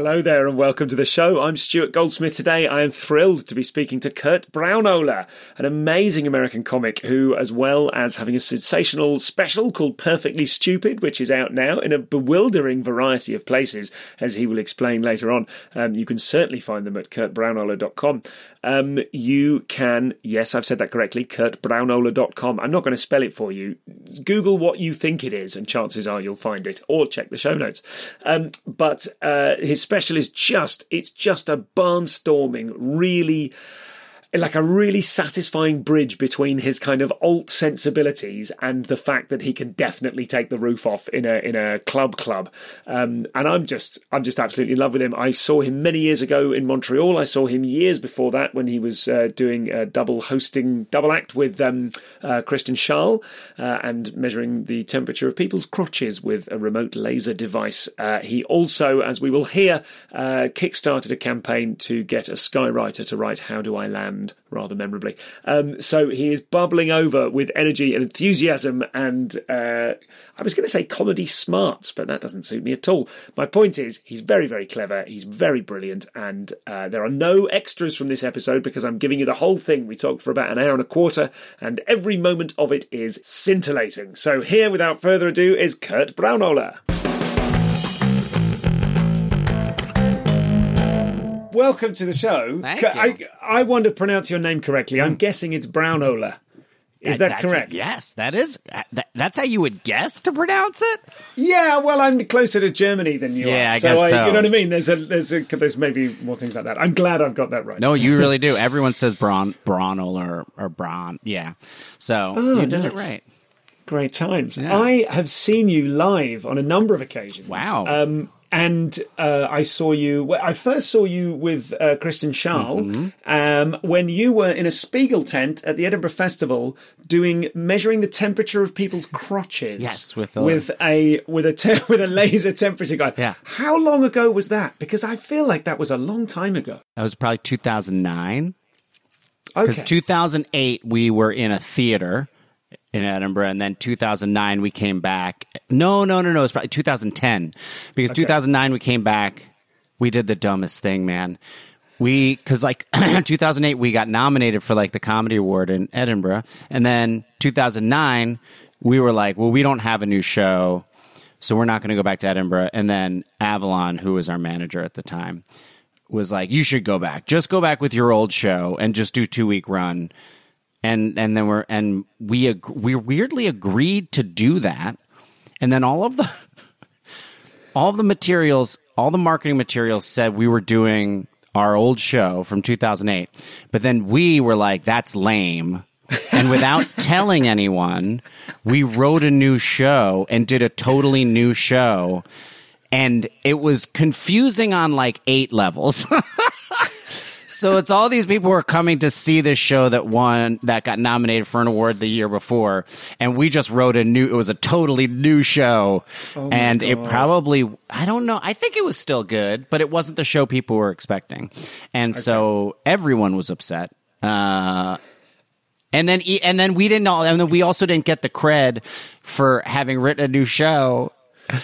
Hello there and welcome to the show. I'm Stuart Goldsmith today. I am thrilled to be speaking to Kurt Braunohler, an amazing American comic who, as well as having a sensational special called Perfectly Stupid, which is out now in a bewildering variety of places, as he will explain later on. Um, you can certainly find them at kurtbraunohler.com. Um, you can, yes, I've said that correctly, kurtbraunohler.com. I'm not going to spell it for you. Google what you think it is, and chances are you'll find it, or check the show notes. Um, but uh, his special is just, it's just a barnstorming, really like a really satisfying bridge between his kind of alt sensibilities and the fact that he can definitely take the roof off in a in a club club. Um, and I'm just I'm just absolutely in love with him. I saw him many years ago in Montreal. I saw him years before that when he was uh, doing a double hosting double act with um, uh, uh, and measuring the temperature of people's crotches with a remote laser device. Uh, he also, as we will hear, uh, kickstarted a campaign to get a skywriter to write "How Do I Land." Rather memorably. Um, so he is bubbling over with energy and enthusiasm, and uh, I was going to say comedy smarts, but that doesn't suit me at all. My point is, he's very, very clever, he's very brilliant, and uh, there are no extras from this episode because I'm giving you the whole thing. We talked for about an hour and a quarter, and every moment of it is scintillating. So here, without further ado, is Kurt Braunohler. Welcome to the show. Thank I, you. I want to pronounce your name correctly. I'm guessing it's Brownola. Is that, that's- correct? Yes, that is. That, that's how you would guess to pronounce it. Yeah, well, I'm closer to Germany than you Yeah, are. I guess I, so. You know what I mean? There's a, there's a, there's maybe more things like that. I'm glad I've got that right. No, you really do. Everyone says Braun, Braunel or or Braun. Yeah, so you did it Oh, right. Great times. Yeah. I have seen you live on a number of occasions. Wow. Um, and uh, I saw you. Well, I first saw you with uh, Kristen Schaal Mm-hmm. um, when you were in a Spiegel tent at the Edinburgh Festival, doing measuring the temperature of people's crotches. Yes, with a- with a with a te- with a laser temperature guide. Yeah. How long ago was that? Because I feel like that was a long time ago. That was probably 2009. Because Okay. 2008 we were in a theater in Edinburgh, and then 2009 we came back. No, no, no, no. It's probably 2010 because 2009 we came back. We did the dumbest thing, man. We because like 2008 we got nominated for like the comedy award in Edinburgh, and then 2009 we were like, well, we don't have a new show, so we're not going to go back to Edinburgh. And then Avalon, who was our manager at the time, was like, "You should go back. Just go back with your old show and just do two week run." And and then we're and we ag- we weirdly agreed to do that. And then all of the all of the materials, all the marketing materials said we were doing our old show from 2008. But then we were like, "That's lame." and without telling anyone, we wrote a new show and did a totally new show. And it was confusing on like eight levels. so it's all these people who are coming to see this show that won, that got nominated for an award the year before. And we just wrote a new, it was a totally new show. and it probably, I don't know, I think it was still good, but it wasn't the show people were expecting. And so everyone was upset. Uh, and then, and then we didn't all, and then we also didn't get the cred for having written a new show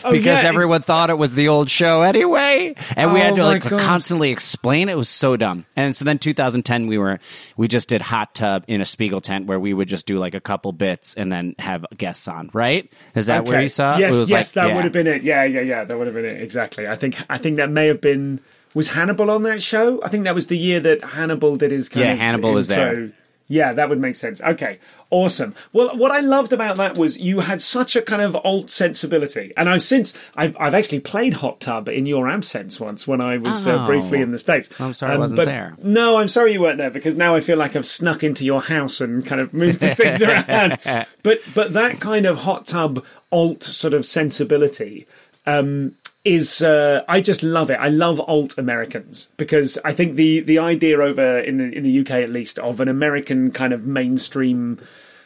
Oh, because yeah. everyone thought it was the old show anyway, and we had Oh, to like God. constantly explain. It was so dumb. And so then 2010, we were we just did hot tub in a Spiegel tent where we would just do like a couple bits and then have guests on. Right? Is that where you saw? Yes, It was yes, like- that yeah. would have been it. Yeah, yeah, yeah, that would have been it. Exactly. I think I think that may have been was Hannibal on that show. I think that was the year that Hannibal did his. Kind Yeah, of Hannibal was there. Yeah, that would make sense. Okay, awesome. Well, what I loved about that was you had such a kind of alt sensibility, and I've since I've I've actually played Hot Tub in your absence once when I was uh, Oh. briefly in the states. I'm sorry I wasn't there. No, I'm sorry you weren't there because now I feel like I've snuck into your house and kind of moved the things around. But but that kind of hot tub alt sort of sensibility um, is uh, I just love it. I love alt Americans because I think the the idea over in the in the UK at least of an American kind of mainstream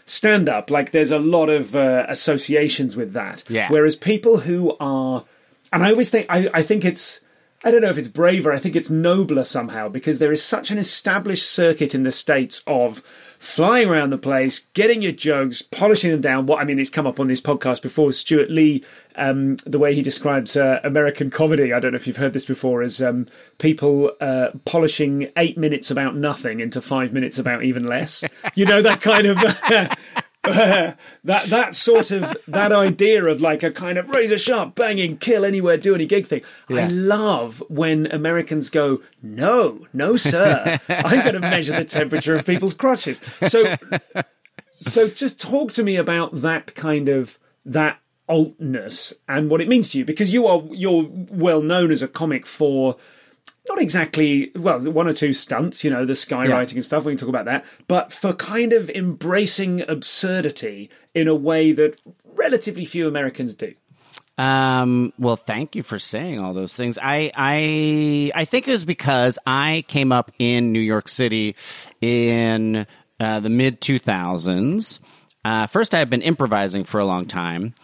stand up like there's a lot of uh, associations with that. Yeah. Whereas people who are and I always think I, I think it's I don't know if it's braver. I think it's nobler somehow because there is such an established circuit in the states of flying around the place, getting your jokes, polishing them down. What I mean, it's come up on this podcast before. Stewart Lee, um, the way he describes uh, American comedy. I don't know if you've heard this before, is um, people uh, polishing eight minutes about nothing into five minutes about even less. You know that kind of. that that sort of that idea of like a kind of razor sharp banging kill anywhere do any gig thing i love when americans go no no sir i'm going to measure the temperature of people's crotches so so just talk to me about that kind of that altness and what it means to you because you are you're well known as a comic for not exactly well one or two stunts you know the skywriting and stuff we can talk about that but for kind of embracing absurdity in a way that relatively few americans do Um, well, thank you for saying all those things. I, I, I think it was because I came up in New York City in uh, the mid 2000s. Uh, first, I had been improvising for a long time.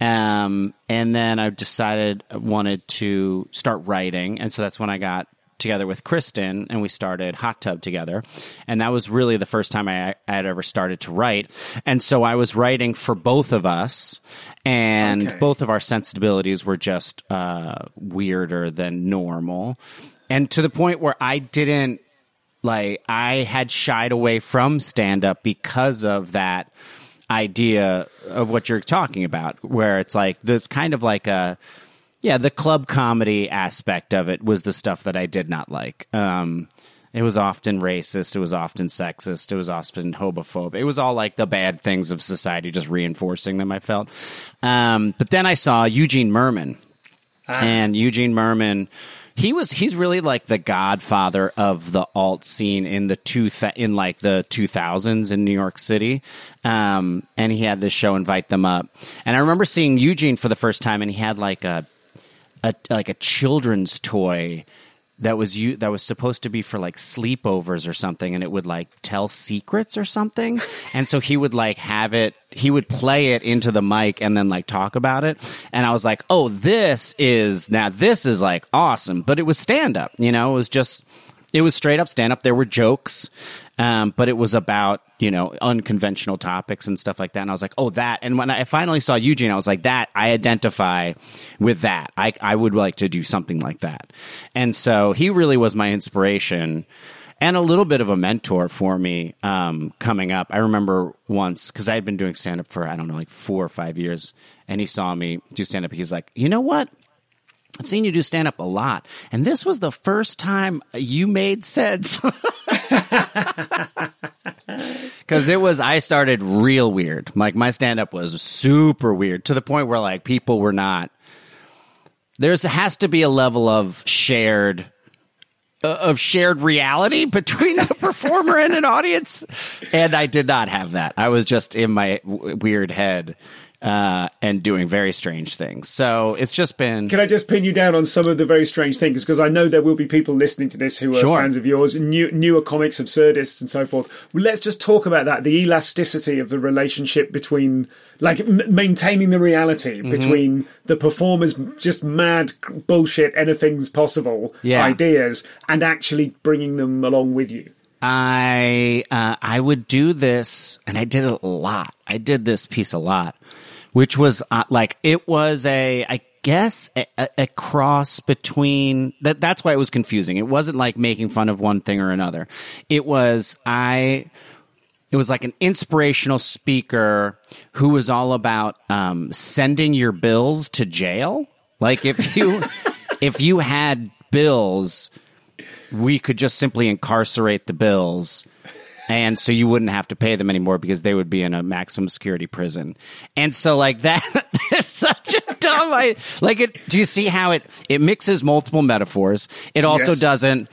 Um, and then I decided I wanted to start writing. And so that's when I got together with Kristen and we started Hot Tub together. And that was really the first time I, I had ever started to write. And so I was writing for both of us, and Okay. both of our sensibilities were just uh, weirder than normal. And to the point where I didn't like I had shied away from stand up because of that idea of what you're talking about where it's like there's kind of like a yeah the club comedy aspect of it was the stuff that I did not like. Um it was often racist it was often sexist it was often homophobic. It was all like the bad things of society just reinforcing them I felt. Um but then I saw Eugene Mirman. And Eugene Mirman. He was he's really like the godfather of the alt scene in the two th- in like the 2000s in New York City. Um, and he had this show invite them up. And I remember seeing Eugene for the first time and he had like a a like a children's toy that was you that was supposed to be for like sleepovers or something and it would like tell secrets or something. And so he would like have it he would play it into the mic and then like talk about it. And i was like oh this is now this is like awesome. But it was stand up you know? It was just it was straight up stand up there were jokes um, but it was about you know unconventional topics and stuff like that. And i was like oh that. And when i finally saw eugene i was like that i identify with that. I, I would like to do something like that. And so he really was my inspiration and a little bit of a mentor for me um, coming up. I remember once because i had been doing stand up for i don't know like four or five years and he saw me do stand up he's like you know what I've seen you do stand up a lot, and this was the first time you made sense. Because it was, I started real weird. Like my stand up was super weird to the point where like people were not. There's has to be a level of shared uh, of shared reality between a performer and an audience, and I did not have that. I was just in my w- weird head uh, and doing very strange things. So it's just been Can I just pin you down on some of the very strange things? Because I know there will be people listening to this who are Sure. fans of yours, new, newer comics, absurdists, and so forth. Well, let's just talk about that the elasticity of the relationship between, like, m- maintaining the reality Mm-hmm. between the performer's just mad bullshit, anything's possible Yeah. ideas, and actually bringing them along with you. I uh, I would do this, and I did it a lot. I did this piece a lot, which was uh, like it was a I guess a, a, cross between that. That's why it was confusing. It wasn't like making fun of one thing or another. It was I. It was like an inspirational speaker who was all about um, sending your bills to jail. Like if you if you had bills, we could just simply incarcerate the bills and so you wouldn't have to pay them anymore because they would be in a maximum security prison. And so like that is such a dumb I like it do you see how it it mixes multiple metaphors. It also Yes. doesn't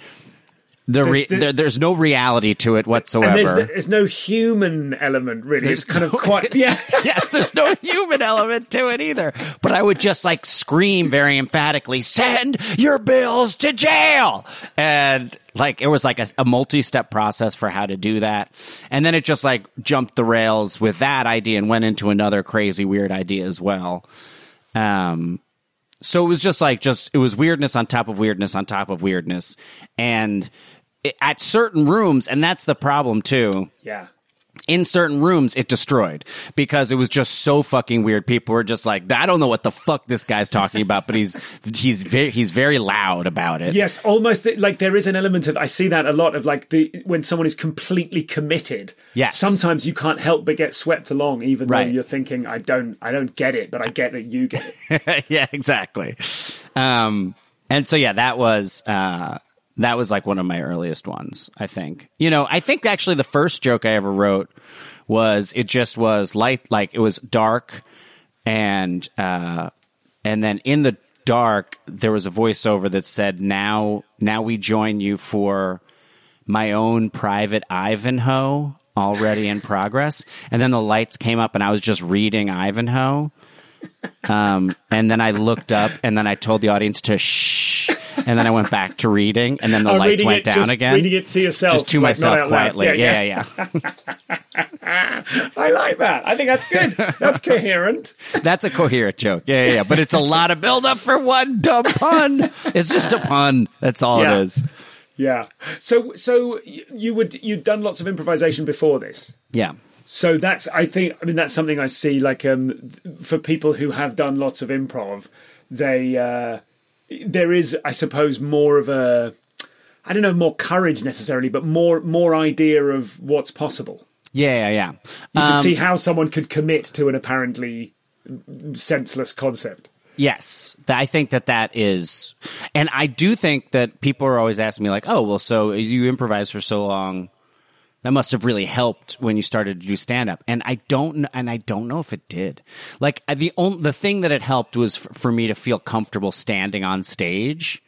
the re, There's the- there, there's no reality to it whatsoever. And there's, there's no human element really. There's it's kind no- of quite yeah. yes, there's no human element to it either. But I would just like scream very emphatically, send your bills to jail. And like it was like a, a multi step process for how to do that. And then it just like jumped the rails with that idea and went into another crazy, weird idea as well. Um, so it was just like just it was weirdness on top of weirdness on top of weirdness and at certain rooms and that's the problem too Yeah. in certain rooms it destroyed because it was just so fucking weird. People were just like, I don't know what the fuck this guy's talking about, but he's he's very he's very loud about it. Yes, almost like there is an element of I see that a lot of like the when someone is completely committed. Yes. Sometimes you can't help but get swept along, even Right. though you're thinking, I don't I don't get it, but I get that you get it. yeah, exactly. Um, and so yeah, that was uh, that was like one of my earliest ones. I think. You know, I think actually the first joke I ever wrote was it just was light, like it was dark, and uh, and then in the dark there was a voiceover that said, "Now, now we join you for my own private Ivanhoe." Already in progress, and then the lights came up, and I was just reading Ivanhoe, um, and then I looked up, and then I told the audience to shh, and then I went back to reading, and then the Oh, lights went it, down again. reading it to yourself, just to like, myself quietly. Yeah, Yeah, yeah, yeah. I like that. I think that's good. That's coherent. That's a coherent joke. Yeah, yeah, yeah. But it's a lot of build up for one dumb pun. It's just a pun. That's all Yeah. it is. Yeah. So so you would you'd done lots of improvisation before this. Yeah. So that's I think I mean that's something I see like um for people who have done lots of improv, they uh there is I suppose more of a I don't know more courage necessarily, but more more idea of what's possible. Yeah, yeah, yeah. You Um, can see how someone could commit to an apparently senseless concept. Yes, I think that that is, and I do think that people are always asking me like, "Oh, well, so you improvise for so long, that must have really helped when you started to do stand up." And I don't, and I don't know if it did. Like the only the thing that it helped was f- for me to feel comfortable standing on stage,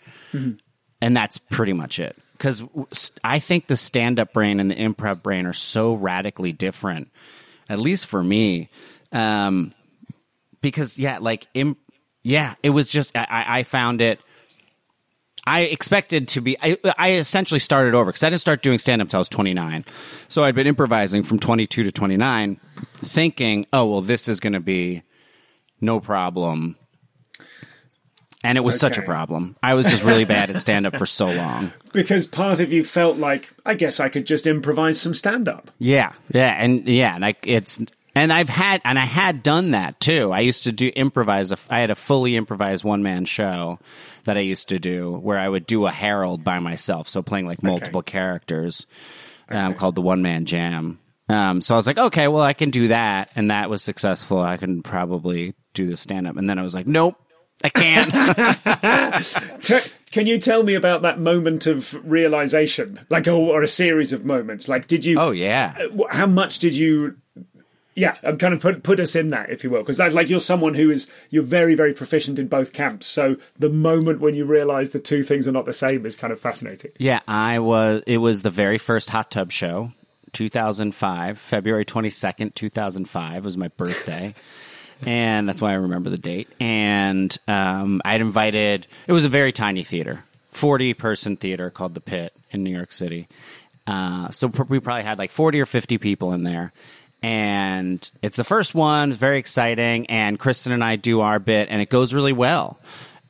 and that's pretty much it. Because I think the stand up brain and the improv brain are so radically different, at least for me. Um, because yeah, like im- yeah, it was just I I found it. I expected to be. I, I essentially started over because I didn't start doing stand up until I was 29. So I'd been improvising from 22 to 29, thinking, oh, well, this is going to be no problem. And it was such a problem. I was just really bad at stand up for so long. Because part of you felt like, I guess I could just improvise some stand up. Yeah, yeah, and yeah, and I it's and I've had and I had done that too. I used to do improvise. I had a fully improvised one man show that I used to do where I would do a herald by myself, so playing like multiple characters, um, called the one man jam. Um, so I was like, okay, well, I can do that, and that was successful. I can probably do the stand up, and then I was like, nope, I can't. Te- can you tell me about that moment of realization, like, or, or a series of moments? Like, did you? oh yeah, wh- how much did you? Yeah, I'm kind of put put us in that, if you will, because that's like you're someone who is you're very very proficient in both camps. So the moment when you realise the two things are not the same is kind of fascinating. Yeah, I was. It was the very first hot tub show, 2005, February 22nd, 2005 was my birthday. and that's why I remember the date. And um, I'd invited, it was a very tiny theater, 40 person theater called The Pit in New York City. Uh, so we probably had like 40 or 50 people in there. And it's the first one, very exciting. And Kristen and I do our bit, and it goes really well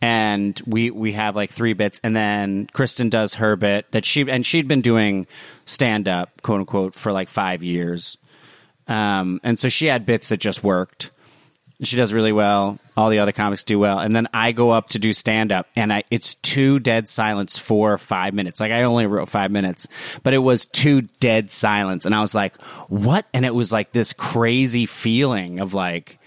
and we we have like three bits and then kristen does her bit that she and she'd been doing stand up quote unquote for like five years um and so she had bits that just worked She does really well. All the other comics do well, and then I go up to do stand up, and I it's two dead silence for five minutes. Like I only wrote five minutes, but it was two dead silence, and I was like, "What?" And it was like this crazy feeling of like,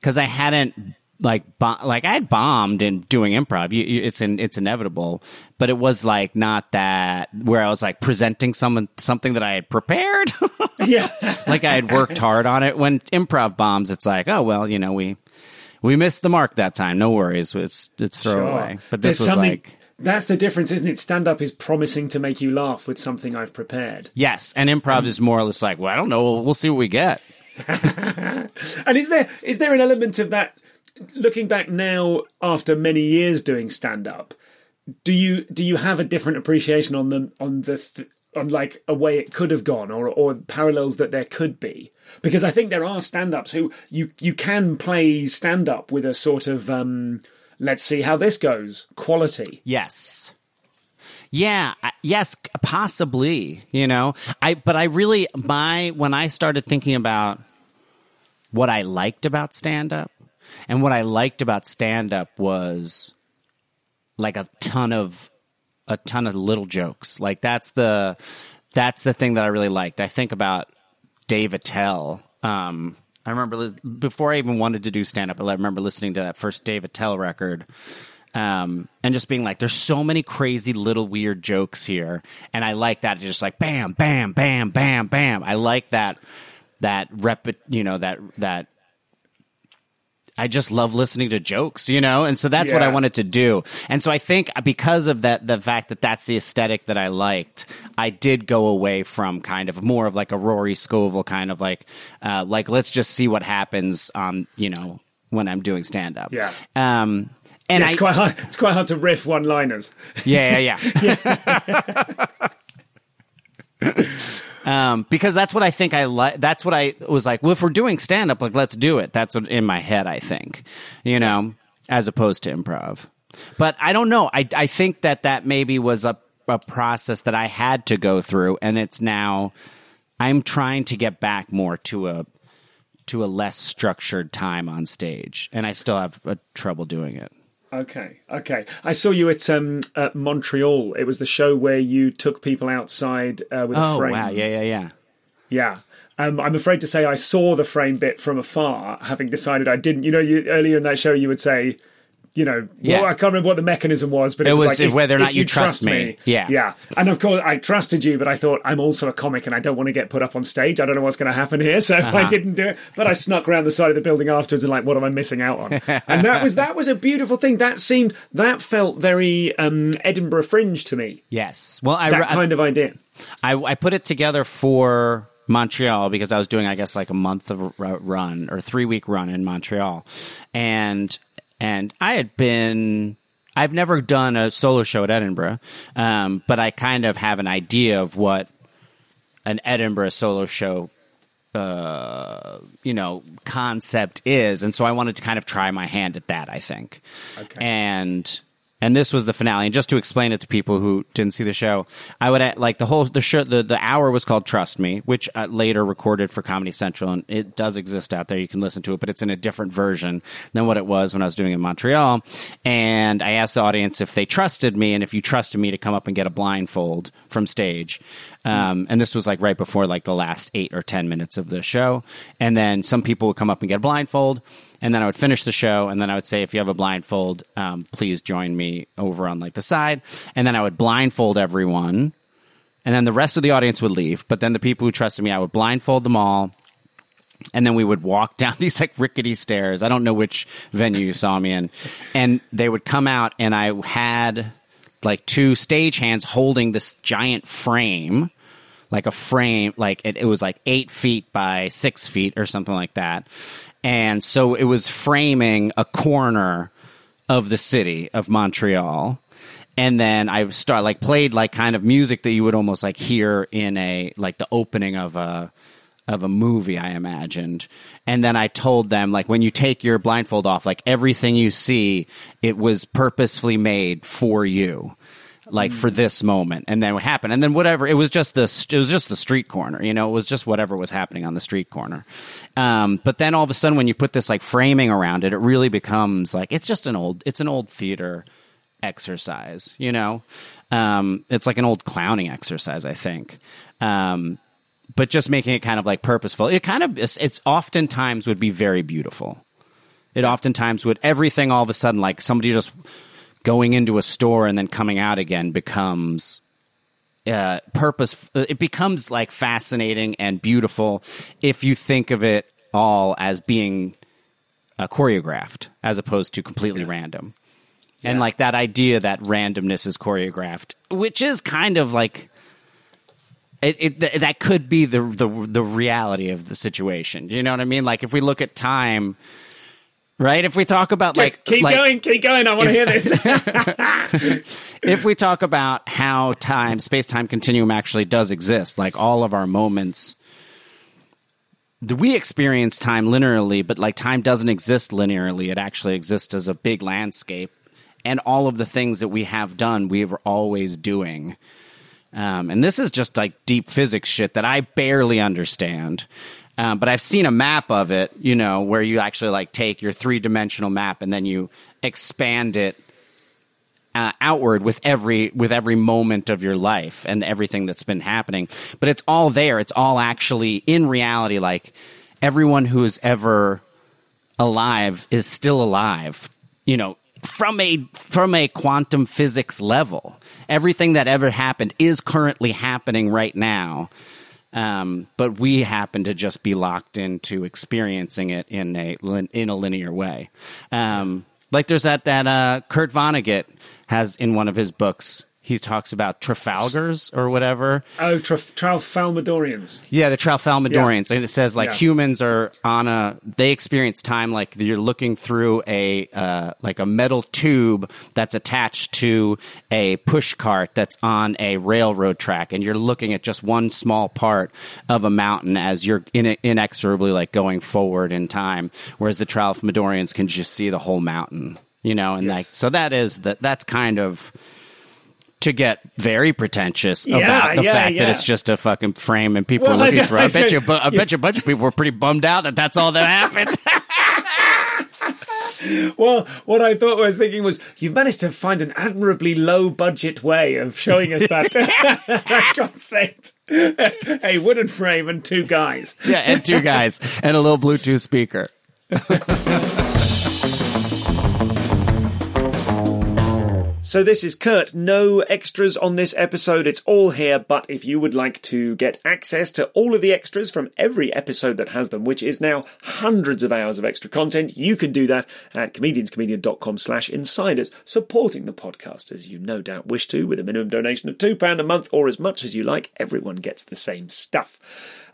because I hadn't like bo- like I had bombed in doing improv. You, you, it's in, it's inevitable, but it was like not that where I was like presenting someone something that I had prepared. Yeah. like I had worked hard on it. When improv bombs, it's like, oh well, you know, we we missed the mark that time. No worries, it's it's throwaway. But this There's was something- like That's the difference, isn't it? Stand up is promising to make you laugh with something I've prepared. yes, and improv is more or less like, well, I don't know, we'll, we'll see what we get. And is there is there an element of that looking back now after many years doing stand up? Do you do you have a different appreciation on the on the th- on like a way it could have gone or or parallels that there could be? Because I think there are stand ups who you you can play stand up with a sort of um let's see how this goes quality. Yes. Yeah, yes, possibly, you know. I but I really my when I started thinking about what I liked about stand up and what I liked about stand up was like a ton of a ton of little jokes. Like that's the that's the thing that I really liked. I think about Dave Attell. Um, I remember before I even wanted to do stand up, I remember listening to that first Dave Attell record. Um, and just being like, there's so many crazy little weird jokes here, and I like that. It's just like bam, bam, bam, bam, bam. I like that that rep, you know that that I just love listening to jokes, you know, and so that's what I wanted to do. And so I think because of that, the fact that that's the aesthetic that I liked, I did go away from kind of more of like a Rory Scovel kind of like, uh, like let's just see what happens on, you know, when I'm doing stand up. Yeah. Um, and it's I, quite hard. It's quite hard to riff one liners. yeah, yeah, yeah. um, because that's what I think I like. That's what I was like. Well, if we're doing stand up, like let's do it. That's what in my head I think, you know, as opposed to improv. But I don't know. I I think that that maybe was a a process that I had to go through, and it's now I'm trying to get back more to a to a less structured time on stage, and I still have uh, trouble doing it. Okay, okay. I saw you at um, at Montreal. It was the show where you took people outside uh, with a frame. Oh frame. wow! Yeah, yeah, yeah. Yeah. Um, I'm afraid to say I saw the frame bit from afar, having decided I didn't. You know, you, earlier in that show you would say, you know, Yeah. well, I can't remember what the mechanism was, but it, It was like, if- whether or not if you trust me. Yeah. yeah. And of course, I trusted you, but I thought I'm also a comic and I don't want to get put up on stage. I don't know what's going to happen here, so Uh-huh. I didn't do it. But I snuck around the side of the building afterwards and like, what am I missing out on? and that was that was a beautiful thing. That seemed that felt very um, Edinburgh Fringe to me. Yes. Well, I, That I- kind of idea. I, I put it together for Montreal because I was doing, I guess, like a month of run or three week run in Montreal, and and I had been. I've never done a solo show at Edinburgh, um, but I kind of have an idea of what an Edinburgh solo show, uh, you know, concept is, and so I wanted to kind of try my hand at that. I think, Okay. and and this was the finale. And just to explain it to people who didn't see the show, I would add, like the whole the show the the hour was called Trust Me, which I later recorded for Comedy Central, and it does exist out there. You can listen to it, but it's in a different version than what it was when I was doing it in Montreal. And I asked the audience if they trusted me, and if you trusted me to come up and get a blindfold from stage. Um, and this was like right before like the last eight or ten minutes of the show. And then some people would come up and get a blindfold, and then I would finish the show, and then I would say, if you have a blindfold, um, please join me over on like the side. And then I would blindfold everyone, and then the rest of the audience would leave. But then the people who trusted me, I would blindfold them all. And then we would walk down these like rickety stairs. I don't know which venue you saw me in. And they would come out, and I had like two stage hands holding this giant frame like a frame like it, it was like eight feet by six feet or something like that. And so it was framing a corner of the city of montreal. And then i start like played like kind of music that you would almost like hear in a like the opening of a of a movie i imagined and then i told them like when you take your blindfold off like everything you see it was purposefully made for you like for this moment, and then what happened, and then whatever. It was just the it was just the street corner, you know. It was just whatever was happening on the street corner. Um, but then all of a sudden, when you put this like framing around it, it really becomes like it's just an old it's an old theater exercise, you know. Um, it's like an old clowning exercise, I think. Um, but just making it kind of like purposeful. It kind of it's, it's oftentimes would be very beautiful. It oftentimes would everything all of a sudden like somebody just going into a store and then coming out again becomes uh, purpose. It becomes like fascinating and beautiful if you think of it all as being uh, choreographed as opposed to completely yeah. random. Yeah. And like that idea that randomness is choreographed, which is kind of like it, it, that could be the, the the reality of the situation. You know what I mean? Like if we look at time, right? If we talk about like keep like, going, keep going. I want to hear this. if we talk about how time, space time continuum actually does exist, like all of our moments, we experience time linearly, but like time doesn't exist linearly. It actually exists as a big landscape, and all of the things that we have done, we were always doing. Um, and this is just like deep physics shit that I barely understand. Um, but I've seen a map of it, you know, where you actually like take your three dimensional map and then you expand it uh, outward with every with every moment of your life and everything that's been happening. But it's all there. It's all actually in reality. Like everyone who is ever alive is still alive. You know, from a from a quantum physics level, everything that ever happened is currently happening right now. Um, but we happen to just be locked into experiencing it in a in a linear way. Um, like there's that that uh, Kurt Vonnegut has in one of his books he talks about Trafalgars or whatever. Oh, Traf- Tralfalmadorians. Yeah, the Tralfalmadorians, yeah. and it says like yeah. humans are on a they experience time like you're looking through a uh, like a metal tube that's attached to a push cart that's on a railroad track, and you're looking at just one small part of a mountain as you're in- inexorably like going forward in time, whereas the Tralfalmadorians can just see the whole mountain. You know, and yes. like so that is that that's kind of to get very pretentious yeah, about the yeah, fact yeah. that it's just a fucking frame and people well, are looking I. I, I bet you, I bet you a bunch of people were pretty bummed out that that's all that happened. well, what I thought I was thinking was you've managed to find an admirably low budget way of showing us that concept. a wooden frame and two guys. Yeah, and two guys and a little Bluetooth speaker. So this is Kurt. No extras on this episode. It's all here. But if you would like to get access to all of the extras from every episode that has them, which is now hundreds of hours of extra content, you can do that at comedianscomedian.com slash insiders, supporting the podcast as you no doubt wish to with a minimum donation of £2 a month or as much as you like. Everyone gets the same stuff.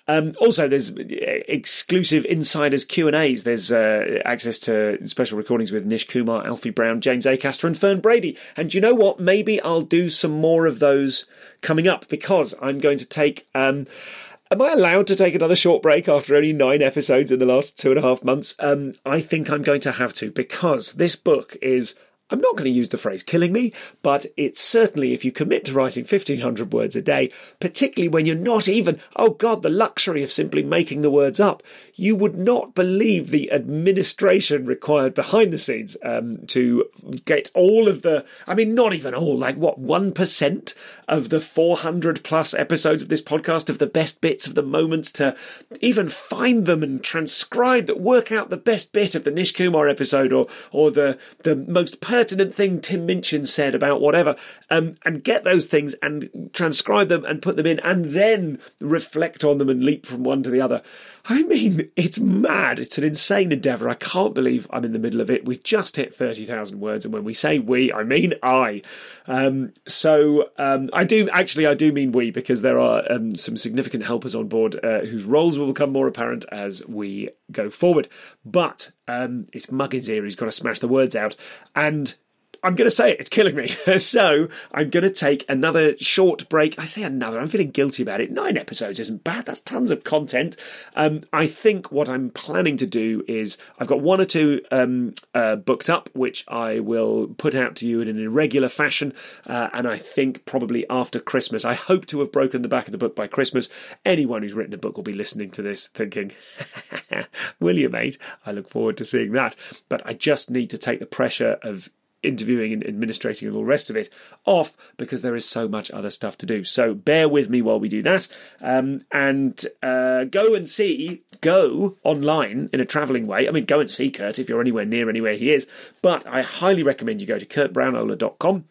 Um, also, there's uh, exclusive insiders Q and A's. There's uh, access to special recordings with Nish Kumar, Alfie Brown, James Acaster, and Fern Brady. And you know what? Maybe I'll do some more of those coming up because I'm going to take. Um, Am I allowed to take another short break after only nine episodes in the last two and a half months? Um, I think I'm going to have to because this book is I'm not going to use the phrase killing me, but it's certainly if you commit to writing 1500 words a day, particularly when you're not even, oh God, the luxury of simply making the words up, you would not believe the administration required behind the scenes um, to get all of the, I mean, not even all, like what, 1% of the 400 plus episodes of this podcast, of the best bits of the moments, to even find them and transcribe that, work out the best bit of the Nish Kumar episode or, or the, the most pertinent thing Tim Minchin said about whatever, um, and get those things and transcribe them and put them in and then reflect on them and leap from one to the other. I mean, it's mad. It's an insane endeavour. I can't believe I'm in the middle of it. We've just hit 30,000 words, and when we say we, I mean I. Um, so um, I do, actually, I do mean we, because there are um, some significant helpers on board uh, whose roles will become more apparent as we go forward. But um, it's Muggin's here he's got to smash the words out. And I'm going to say it. It's killing me. so I'm going to take another short break. I say another. I'm feeling guilty about it. Nine episodes isn't bad. That's tons of content. Um, I think what I'm planning to do is I've got one or two um, uh, booked up, which I will put out to you in an irregular fashion. Uh, and I think probably after Christmas, I hope to have broken the back of the book by Christmas. Anyone who's written a book will be listening to this thinking, "Will you, mate?" I look forward to seeing that. But I just need to take the pressure of interviewing and administrating and all the rest of it off because there is so much other stuff to do. So bear with me while we do that. Um, and uh, go and see, go online in a travelling way. I mean, go and see Kurt if you're anywhere near anywhere he is. But I highly recommend you go to kurtbraunohler.com.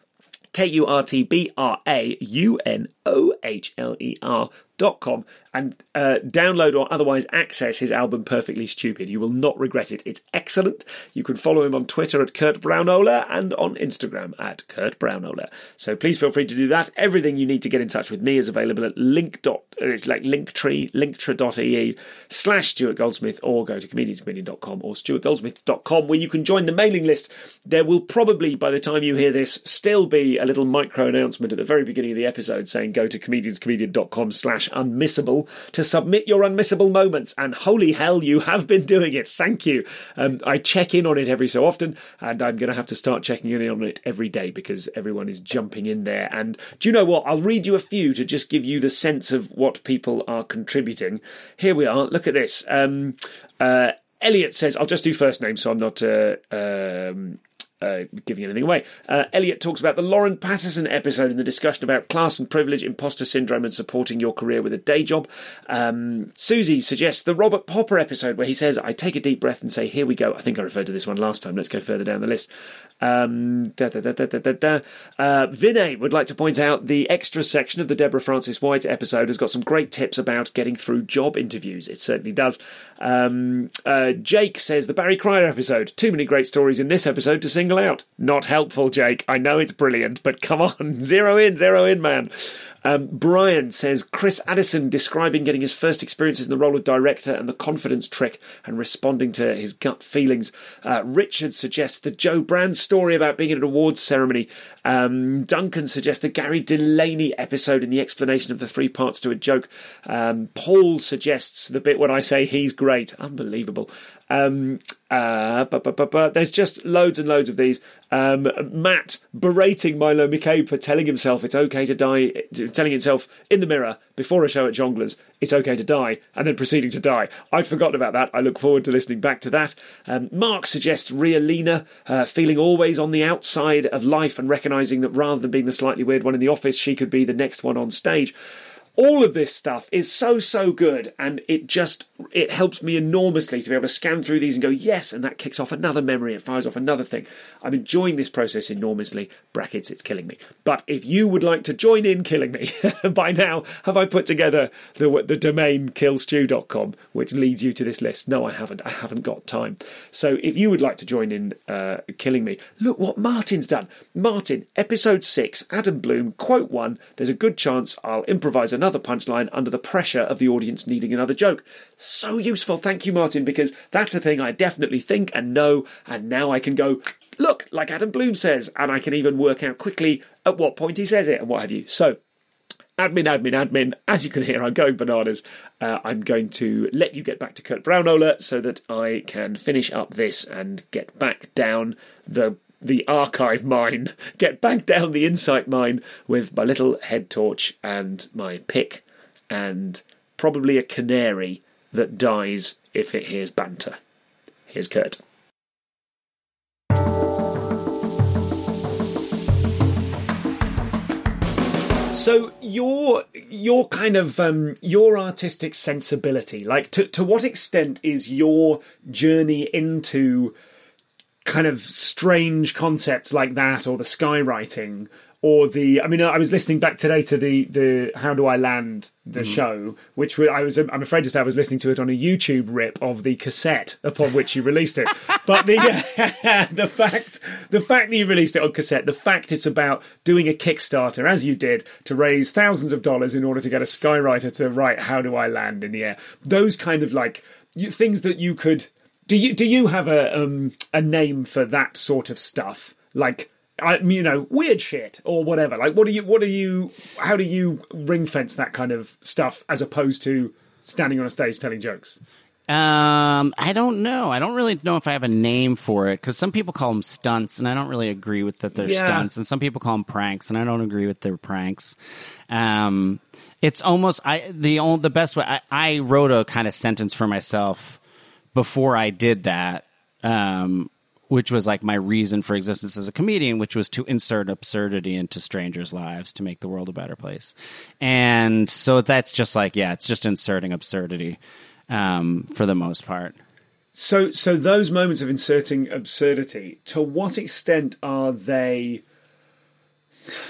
K U R T B R A U N O H L E R dot com and uh, download or otherwise access his album Perfectly Stupid. You will not regret it. It's excellent. You can follow him on Twitter at Kurt Braunohler and on Instagram at Kurt Braunohler. So please feel free to do that. Everything you need to get in touch with me is available at link. Dot, uh, it's like linktree, linktree.ee slash Stuart Goldsmith or go to comedianscomedian.com or stuartgoldsmith.com where you can join the mailing list. There will probably, by the time you hear this, still be a little micro announcement at the very beginning of the episode saying go to comedianscomedian.com slash unmissable to submit your unmissable moments. And holy hell, you have been doing it. Thank you. Um, I check in on it every so often, and I'm going to have to start checking in on it every day because everyone is jumping in there. And do you know what? I'll read you a few to just give you the sense of what people are contributing. Here we are. Look at this. Um, uh, Elliot says, I'll just do first name so I'm not. Uh, um, uh, giving anything away. Uh, Elliot talks about the Lauren Pattison episode in the discussion about class and privilege, imposter syndrome, and supporting your career with a day job. Um, Susie suggests the Robert Popper episode where he says, I take a deep breath and say, Here we go. I think I referred to this one last time. Let's go further down the list. Um, da, da, da, da, da, da. Uh, Vinay would like to point out the extra section of the Deborah Frances-White episode has got some great tips about getting through job interviews. It certainly does. Um, uh, Jake says the Barry Cryer episode. Too many great stories in this episode to single out. Not helpful, Jake. I know it's brilliant, but come on, zero in, zero in, man. Um, Brian says Chris Addison describing getting his first experiences in the role of director and the confidence trick and responding to his gut feelings. Uh, Richard suggests the Jo Brand story about being at an awards ceremony. Um, Duncan suggests the Gary Delaney episode in the explanation of the three parts to a joke. Um, Paul suggests the bit when I say he's great. Unbelievable. Um, uh, but, but, but, but there's just loads and loads of these. Um, Matt berating Milo McCabe for telling himself it's okay to die, telling himself in the mirror before a show at Jongleurs it's okay to die, and then proceeding to die. I'd forgotten about that. I look forward to listening back to that. Um, Mark suggests Ria Lina uh, feeling always on the outside of life and recognising that rather than being the slightly weird one in the office, she could be the next one on stage all of this stuff is so so good and it just it helps me enormously to be able to scan through these and go yes and that kicks off another memory it fires off another thing. I'm enjoying this process enormously brackets it's killing me. But if you would like to join in killing me by now have i put together the, the domain killstew.com which leads you to this list? No i haven't. I haven't got time. So if you would like to join in uh, killing me look what martin's done. Martin episode 6 adam bloom quote 1 there's a good chance i'll improvise another punchline under the pressure of the audience needing another joke. So useful. Thank you, Martin, because that's a thing I definitely think and know, and now I can go, look, like Adam Bloom says, and I can even work out quickly at what point he says it and what have you. So, admin, admin, admin. As you can hear, I'm going bananas. Uh, I'm going to let you get back to Kurt Braunohler so that I can finish up this and get back down the the archive mine, get back down the insight mine with my little head torch and my pick, and probably a canary that dies if it hears banter. Here's Kurt. So your your kind of um, your artistic sensibility, like to to what extent is your journey into kind of strange concepts like that, or the skywriting, or the. I mean, I was listening back today to the the How Do I Land the Mm-hmm. show, which I was. I'm afraid to say I was listening to it on a YouTube rip of the cassette upon which you released it. But the the fact the fact that you released it on cassette, the fact it's about doing a Kickstarter as you did to raise thousands of dollars in order to get a skywriter to write How Do I Land in the Air. Those kind of like you, things that you could. Do you do you have a um, a name for that sort of stuff? Like I, you know, weird shit or whatever. Like, what do you, what do you, how do you ring fence that kind of stuff as opposed to standing on a stage telling jokes? Um, I don't know. I don't really know if I have a name for it because some people call them stunts, and I don't really agree with that they're Yeah. stunts, and some people call them pranks, and I don't agree with their pranks. Um, it's almost I the only the best way. I, I wrote a kind of sentence for myself before I did that, um, which was like my reason for existence as a comedian, which was to insert absurdity into strangers' lives to make the world a better place. And so that's just like, yeah, it's just inserting absurdity um, for the most part. So, so those moments of inserting absurdity, to what extent are they?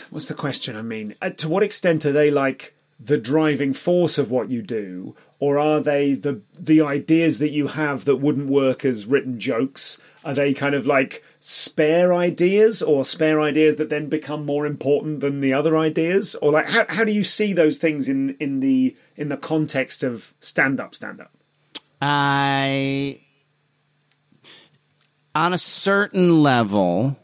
What's the question? I mean, uh, to what extent are they like the driving force of what you do, or are they the the ideas that you have that wouldn't work as written jokes? Are they kind of like spare ideas, or spare ideas that then become more important than the other ideas, or like how how do you see those things in in the in the context of stand up stand up? I, on a certain level,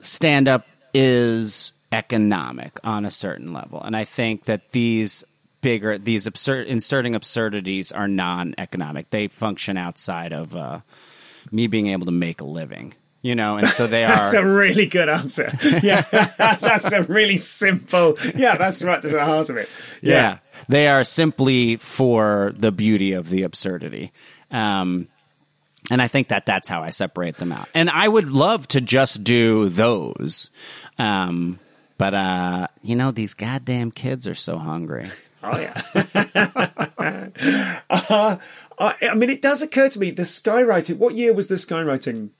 stand up is economic on a certain level. And I think that these bigger, these absurd, inserting absurdities are non economic. They function outside of uh, me being able to make a living. You know, and so they are That's a really good answer. Yeah, that's a really simple. Yeah, that's right to the heart of it. Yeah. They are simply for the beauty of the absurdity. Um, and I think that that's how I separate them out. And I would love to just do those. Um, but, uh, you know, these goddamn kids are so hungry. Oh yeah. uh, I, I mean, it does occur to me the skywriting. What year was the skywriting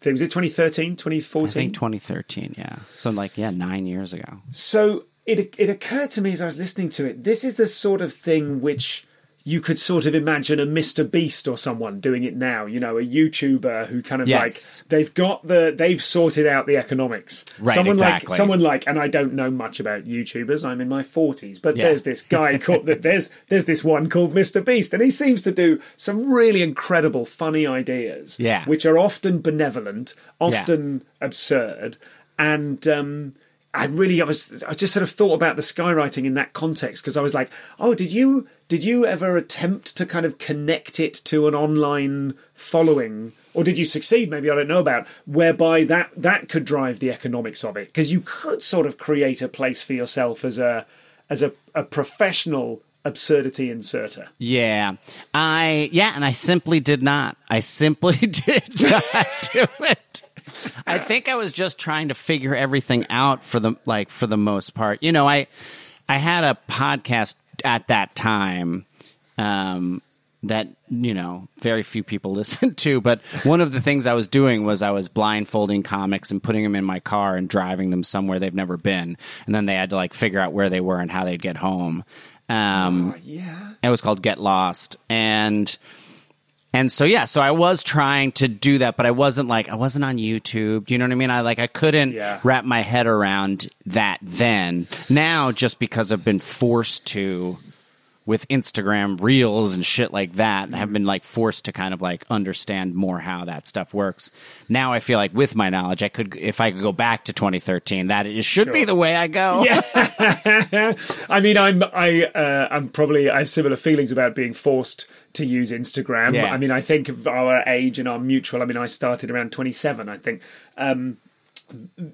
thing? Was it 2013, 2014? I think 2013, yeah. So, like, yeah, nine years ago. So it it occurred to me as I was listening to it. This is the sort of thing which you could sort of imagine a Mr. Beast or someone doing it now. You know, a YouTuber who kind of Yes. like they've got the they've sorted out the economics. Right, someone exactly. like someone like, and I don't know much about YouTubers. I'm in my forties, but Yeah. there's this guy called that. There's there's this one called Mr. Beast, and he seems to do some really incredible, funny ideas. Yeah. which are often benevolent, often absurd, and um, I really I was I just sort of thought about the skywriting in that context because I was like, oh, did you did you ever attempt to kind of connect it to an online following, or did you succeed? Maybe I don't know about whereby that that could drive the economics of it because you could sort of create a place for yourself as a as a, a professional absurdity inserter. Yeah. I, yeah, and I simply did not. I simply did not do it. I think I was just trying to figure everything out for the like for the most part. You know, I I had a podcast at that time um that you know very few people listened to but one of the things i was doing was i was blindfolding comics and putting them in my car and driving them somewhere they've never been and then they had to like figure out where they were and how they'd get home um Yeah. it was called Get Lost, and and so yeah, so I was trying to do that, but I wasn't like I wasn't on YouTube. Do you know what I mean? I like I couldn't Yeah. wrap my head around that then. Now, just because I've been forced to with Instagram Reels and shit like that, have been like forced to kind of like understand more how that stuff works. Now I feel like with my knowledge, I could if I could go back to 2013, that it should be the way I go. Yeah. I mean, I'm I uh, I'm probably I have similar feelings about being forced to use Instagram. Yeah. I mean, I think of our age and our mutual. I mean, I started around 27. I think. Um,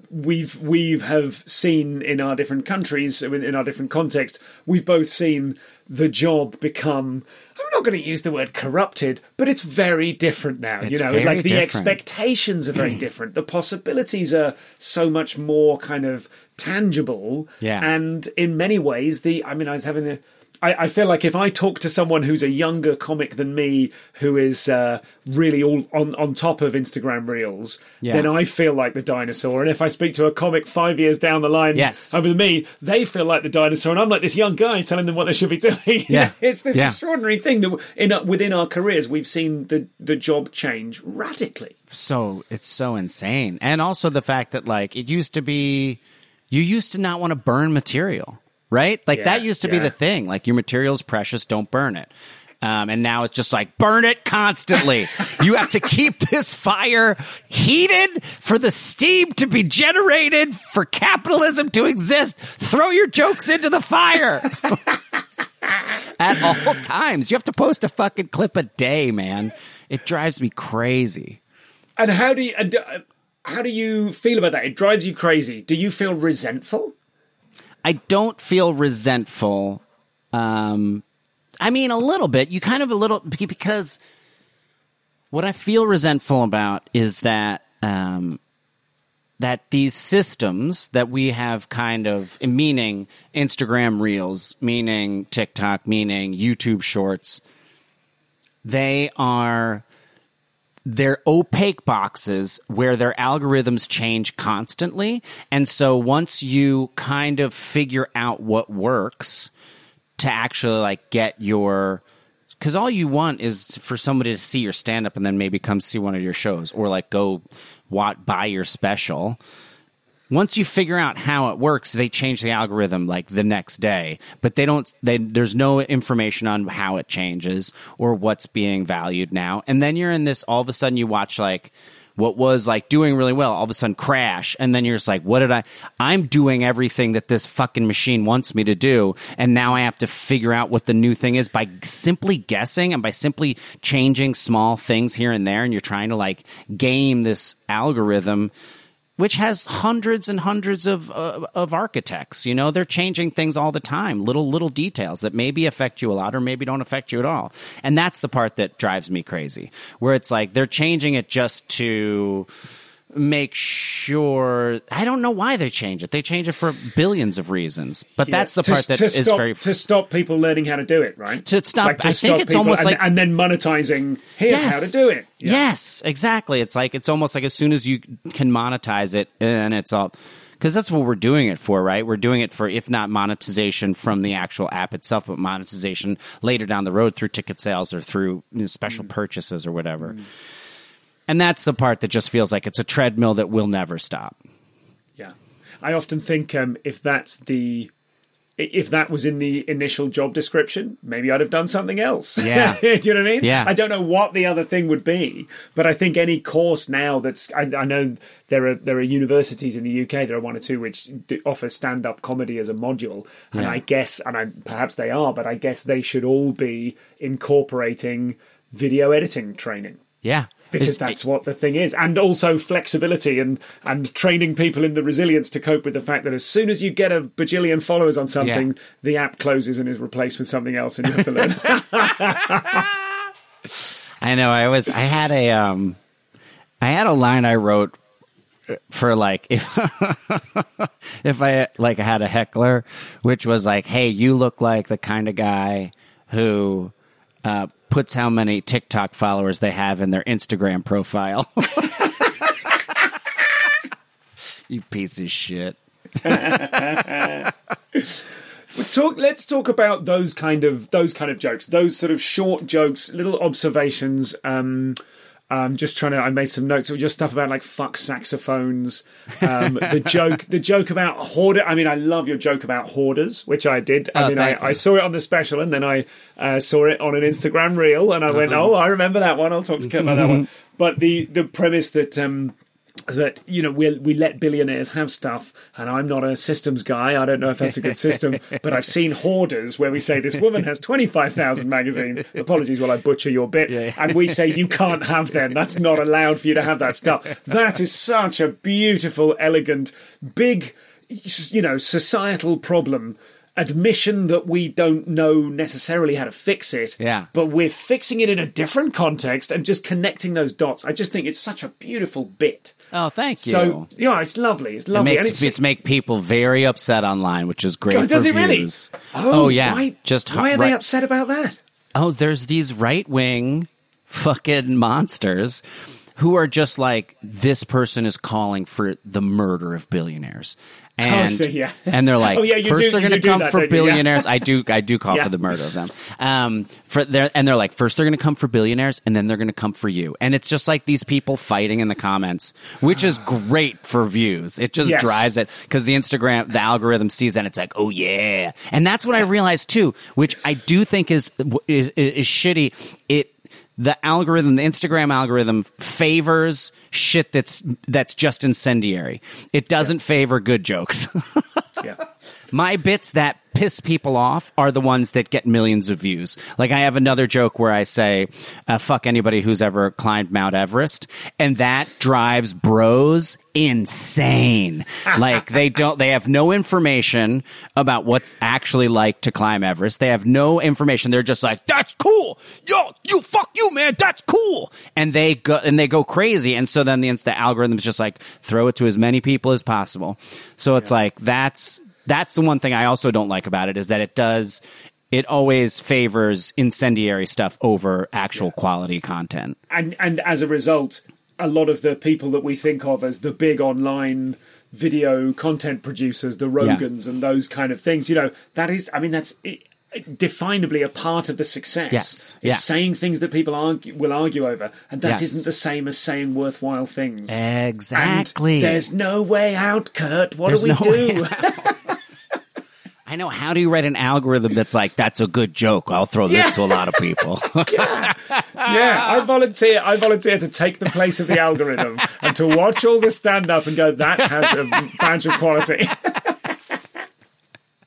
we've we've have seen in our different countries in our different contexts we've both seen the job become i'm not going to use the word corrupted but it's very different now you know like the different. expectations are very different the possibilities are so much more kind of tangible Yeah. and in many ways the i mean i was having a I, I feel like if I talk to someone who's a younger comic than me, who is uh, really all on, on top of Instagram Reels, Yeah. then I feel like the dinosaur. And if I speak to a comic five years down the line Yes. over me, they feel like the dinosaur, and I'm like this young guy telling them what they should be doing. Yeah. it's this Yeah. extraordinary thing that in within our careers we've seen the the job change radically. so it's so insane and also the fact that like it used to be you used to not want to burn material right like Yeah, that used to be the thing like your material's precious don't burn it Um, and now it's just like burn it constantly. you have to keep this fire heated for the steam to be generated for capitalism to exist. Throw your jokes into the fire at all times. You have to post a fucking clip a day, man. It drives me crazy. And how do you and, uh, how do you feel about that? It drives you crazy. Do you feel resentful? I don't feel resentful. Um, I mean, a little bit. You kind of a little because what I feel resentful about is that um, that these systems that we have kind of meaning Instagram Reels, meaning TikTok, meaning YouTube Shorts, they are they're opaque boxes where their algorithms change constantly. And so once you kind of figure out what works to actually like get your because all you want is for somebody to see your stand up and then maybe come see one of your shows or like go wat, buy your special once you figure out how it works, they change the algorithm like the next day. But they don't. They, there's no information on how it changes or what's being valued now. And then you're in this. All of a sudden, you watch like what was like doing really well all of a sudden crash and then you're just like what did i i'm doing everything that this fucking machine wants me to do and now i have to figure out what the new thing is by simply guessing and by simply changing small things here and there and you're trying to like game this algorithm which has hundreds and hundreds of uh, of architects. You know, they're changing things all the time, little little details that maybe affect you a lot or maybe don't affect you at all. And that's the part that drives me crazy, where it's like they're changing it just to make sure I don't know why they change it. They change it for billions of reasons. But that's the to, part that is stop, very to stop people learning how to do it, right? To stop- Like, to I think it's almost and, like- and then monetizing. Here's how to do it. Yeah. Yes, exactly. It's like it's almost like as soon as you can monetize it, and it's all because that's what we're doing it for, right? We're doing it for if not monetization from the actual app itself, but monetization later down the road through ticket sales or through you know, special mm. purchases or whatever. Mm. And that's the part that just feels like it's a treadmill that will never stop. Yeah, I often think um, if that's the if that was in the initial job description, maybe I'd have done something else. Yeah. do you know what I mean? Yeah. I don't know what the other thing would be, but I think any course now that's I, I know there are there are universities in the UK. There are one or two which offer stand up comedy as a module, and I guess and I perhaps they are, but I guess they should all be incorporating video editing training Yeah. Because It's- that's what the thing is and also flexibility and and training people in the resilience to cope with the fact that as soon as you get a bajillion followers on something Yeah. the app closes and is replaced with something else and you have to learn I know. I was. I had a. Um, I had a line I wrote for like if if I like had a heckler, which was like, "Hey, you look like the kind of guy who uh, puts how many TikTok followers they have in their Instagram profile." you piece of shit. talk let's talk about those kind of those kind of jokes those sort of short jokes little observations um um, just trying to. I made some notes. It was just stuff about like fuck saxophones. Um, the joke, the joke about hoarder. I mean, I love your joke about hoarders, which I did. I Oh, mean, I. I saw it on the special, and then I uh, saw it on an Instagram reel, and I went, Uh-huh. "Oh, I remember that one. I'll talk to Kurt about that one." But the the premise that um, that you know we we let billionaires have stuff, and I'm not a systems guy. I don't know if that's a good system, but I've seen hoarders where we say this woman has twenty five thousand magazines. Apologies while I butcher your bit, and we say you can't have them. That's not allowed for you to have that stuff. That is such a beautiful, elegant, big, you know, societal problem. Admission that we don't know necessarily how to fix it, Yeah. but we're fixing it in a different context and just connecting those dots. I just think it's such a beautiful bit. Oh, thank you. So yeah, it's lovely. It's it lovely. makes and it's, it's make people very upset online, which is great. Oh, does it really? views. Oh, oh, yeah, Why, just why are right- they upset about that? oh, there's these right wing fucking monsters who are just like this person is calling for the murder of billionaires. And, see, yeah. and they're like, Oh, yeah, first do- they're going to come that, for don't? Yeah. billionaires. I do, I do call for the murder of them. Um, for their, and they're like, first they're going to come for billionaires, and then they're going to come for you. And it's just like these people fighting in the comments, which is great for views. It just Yes. drives it because the Instagram, the algorithm sees that and it's like, oh yeah. And that's what I realized too, which I do think is is, is shitty. It the algorithm, the Instagram algorithm favors shit that's that's just incendiary. It doesn't favor good jokes. Yeah. My bits that piss people off are the ones that get millions of views. Like I have another joke where I say, uh, "Fuck anybody who's ever climbed Mount Everest," and that drives bros insane. like they don't, they have no information about what's actually like to climb Everest. They have no information. They're just like, "That's cool, yo, you fuck you, man, that's cool," and they go and they go crazy. And so then the the algorithm's just like throw it to as many people as possible. So it's like that's that's the one thing I also don't like about it is that it does it always favors incendiary stuff over actual quality content. and and as a result, a lot of the people that we think of as the big online video content producers, the Rogans and those kind of things, you know, that is, I mean, that's definably a part of the success. Yes. Yeah. saying things that people argue, will argue over, and that Yes. not the same as saying worthwhile things. Exactly. And there's no way out, Kurt. What There's do we no do? I know how do you write an algorithm that's like that's a good joke. I'll throw this Yeah. to a lot of people. yeah, I volunteer. I volunteer to take the place of the algorithm and to watch all this stand up and go. That has a badge of quality.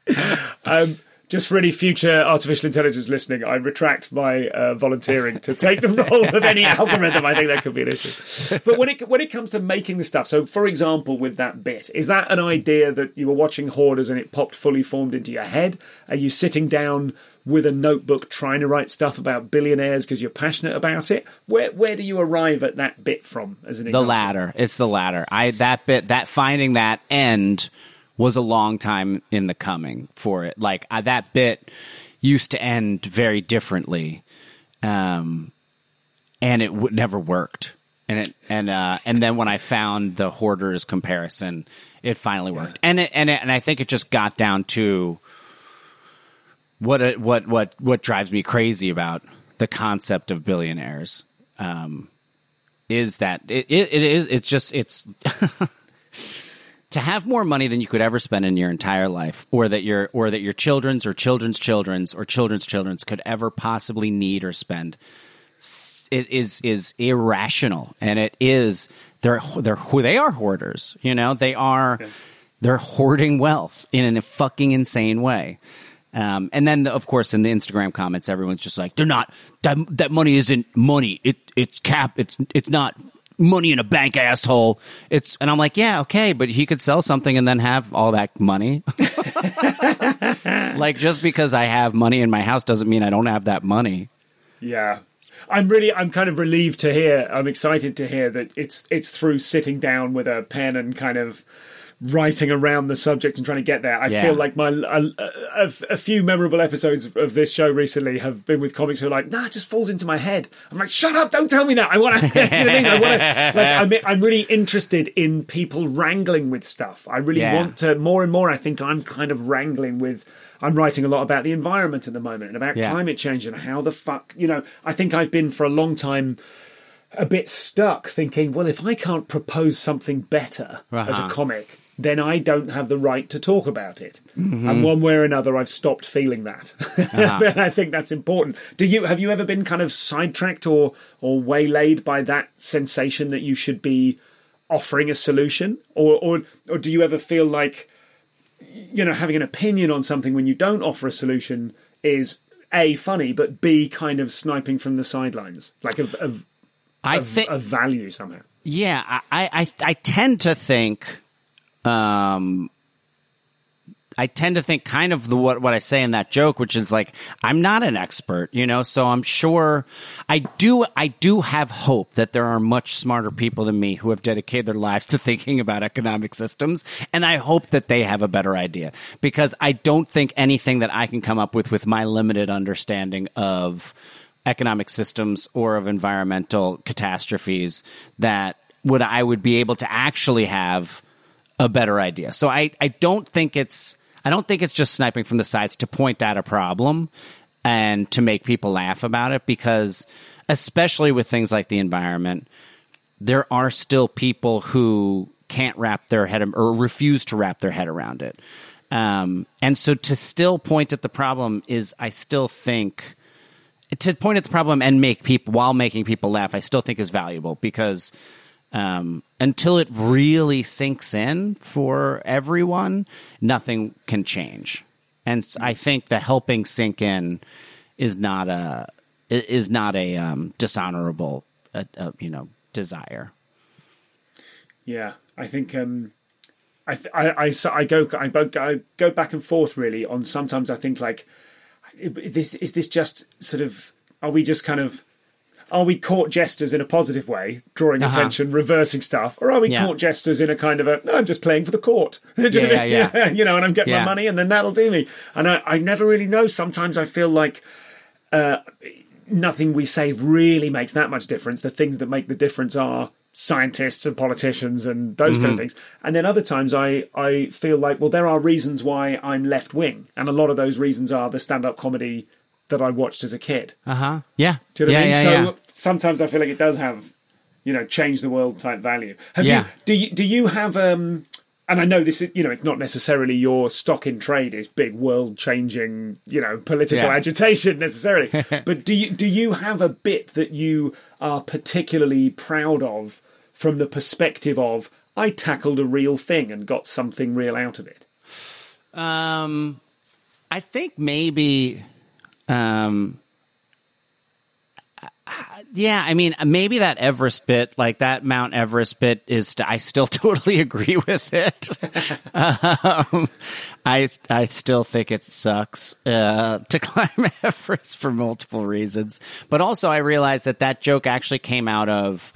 um, just for any future artificial intelligence listening, I retract my uh, volunteering to take the role of any algorithm. I think that could be an issue. But when it when it comes to making the stuff, so for example, with that bit, is that an idea that you were watching Hoarders and it popped fully formed into your head? Are you sitting down with a notebook trying to write stuff about billionaires because you're passionate about it? Where where do you arrive at that bit from? As an example? the latter. It's the latter. I that bit that finding that end was a long time in the coming for it. Like I, that bit used to end very differently, um, and it w- never worked. And it and uh, and then when I found the hoarders comparison, it finally worked. And it, and it, and I think it just got down to what it, what what what drives me crazy about the concept of billionaires. Um, is that it, it, it is it's just it's to have more money than you could ever spend in your entire life or that your or that your children's or children's children's or children's children's could ever possibly need or spend s- it is is irrational and it is they're they're they are hoarders you know they are they're hoarding wealth in a fucking insane way um, and then, of course, in the Instagram comments, everyone's just like, "They're not that that money isn't money. It it's cap. It's it's not money in a bank, asshole. It's." And I'm like, "Yeah, okay, but he could sell something and then have all that money. like just because I have money in my house doesn't mean I don't have that money." Yeah. I'm really I'm kind of relieved to hear I'm excited to hear that it's it's through sitting down with a pen and kind of writing around the subject and trying to get there. I Yeah. feel like my a, a, a few memorable episodes of this show recently have been with comics who are like, "Nah, it just falls into my head." I'm like, "Shut up! Don't tell me that. I want to. you know I, mean? I want to. Like, I'm, I'm really interested in people wrangling with stuff. I really Yeah. want to more and more. I think I'm kind of wrangling with. I'm writing a lot about the environment at the moment and about Yeah. climate change and how the fuck you know. I think I've been for a long time a bit stuck thinking, well, if I can't propose something better as a Uh-huh. comic, then I don't have the right to talk about it. And one way or another, I've stopped feeling that. Ah. and I think that's important. Do you have you ever been kind of sidetracked or or waylaid by that sensation that you should be offering a solution, or or or do you ever feel like you know having an opinion on something when you don't offer a solution is a funny, but b kind of sniping from the sidelines, like of of, I think of value somehow. Yeah, I, I, I tend to think, um, I tend to think kind of the what what I say in that joke, which is like I'm not an expert, you know. So I'm sure I do I do have hope that there are much smarter people than me who have dedicated their lives to thinking about economic systems, and I hope that they have a better idea because I don't think anything that I can come up with with my limited understanding of economic systems or of environmental catastrophes that would I would be able to actually have a better idea. So I, I don't think it's I don't think it's just sniping from the sides to point out a problem and to make people laugh about it because especially with things like the environment, there are still people who can't wrap their head or refuse to wrap their head around it. Um, and so to still point at the problem is, I still think, to point at the problem and make people while making people laugh, I still think is valuable because um, until it really sinks in for everyone, nothing can change. And I think the helping sink in is not a is not a um, dishonorable, uh, uh, you know, desire. Yeah, I think um, I, th- I, I, I go I go, go back and forth really on. Sometimes I think like, is this is this just sort of are we just kind of are we court jesters in a positive way, drawing uh-huh. attention, reversing stuff, or are we yeah. court jesters in a kind of a no, I'm just playing for the court, yeah, yeah, yeah. you know, and I'm getting my money, and then that'll do me. And I, I never really know. Sometimes I feel like uh, nothing we say really makes that much difference. The things that make the difference are scientists and politicians and those mm-hmm. kind of mm-hmm. things. And then other times I, I feel like, well, there are reasons why I'm left wing. And a lot of those reasons are the stand up comedy that I watched as a kid. Uh huh. Yeah. Do you know yeah, what I mean? Yeah, so yeah. sometimes I feel like it does have, you know, change the world type value. Have yeah. you do you do you have um and I know this is, you know, it's not necessarily your stock in trade is big world changing, you know, political agitation necessarily. but do you do you have a bit that you are particularly proud of from the perspective of I tackled a real thing and got something real out of it? Um I think maybe um yeah, I mean, maybe that Everest bit, like that Mount Everest bit, is. I still totally agree with it. um, I I still think it sucks uh, to climb Everest for multiple reasons, but also I realized that that joke actually came out of.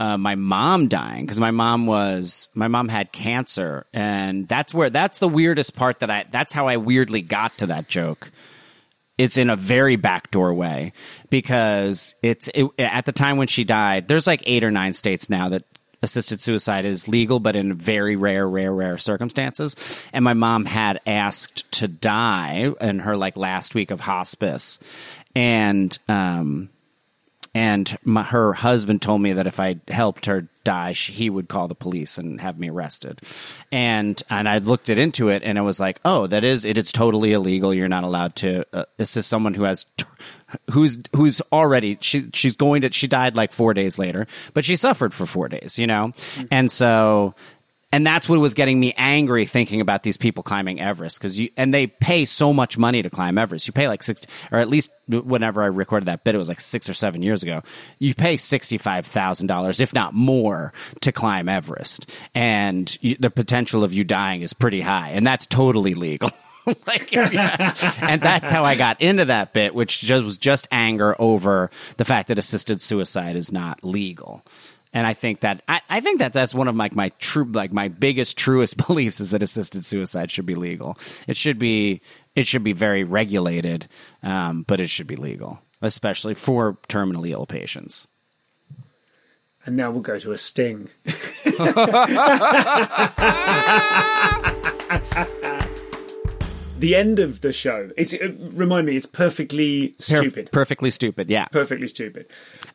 Uh, my mom dying because my mom was my mom had cancer and that's where that's the weirdest part that I that's how I weirdly got to that joke it's in a very backdoor way because it's it, at the time when she died. There's like eight or nine states now that assisted suicide is legal, but in very rare, rare, rare circumstances. And my mom had asked to die in her like last week of hospice, and um, and my, her husband told me that if I helped her die, she, he would call the police and have me arrested. And and I looked it into it, and it was like, oh, that is it is totally illegal. You're not allowed to uh, assist someone who has. T- who's who's already she she's going to she died like 4 days later but she suffered for 4 days you know mm-hmm. and so and that's what was getting me angry thinking about these people climbing Everest because you and they pay so much money to climb Everest. You pay like six, or at least whenever I recorded that bit, it was like six or seven years ago. You pay sixty five thousand dollars, if not more, to climb Everest, and you, the potential of you dying is pretty high, and that's totally legal. like, and that's how I got into that bit, which just was just anger over the fact that assisted suicide is not legal and I think that I, I, think that that's one of my my true like my biggest truest beliefs is that assisted suicide should be legal. It should be it should be very regulated, um, but it should be legal, especially for terminally ill patients. And now we'll go to a sting. the end of the show. It's uh, remind me. It's perfectly stupid. Perf- perfectly stupid. Yeah. Perfectly stupid.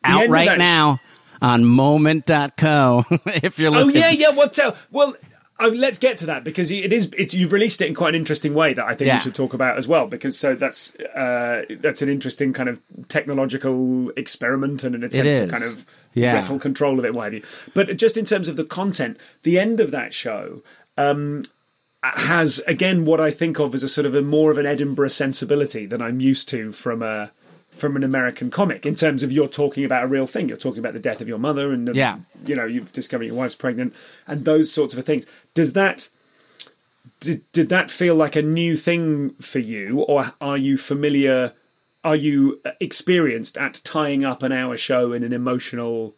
The Out right now. Sh- on moment.co if you're listening. Oh, yeah, yeah. Well, well oh, let's get to that because it is it's you've released it in quite an interesting way that I think yeah. we should talk about as well because so that's uh, that's an interesting kind of technological experiment and an attempt to kind of yeah. wrestle control of it what have you but just in terms of the content the end of that show um, has again what I think of as a sort of a more of an Edinburgh sensibility than I'm used to from a from an American comic in terms of you're talking about a real thing. You're talking about the death of your mother and yeah. you know you've discovered your wife's pregnant and those sorts of things. Does that did, did that feel like a new thing for you, or are you familiar? Are you experienced at tying up an hour show in an emotional,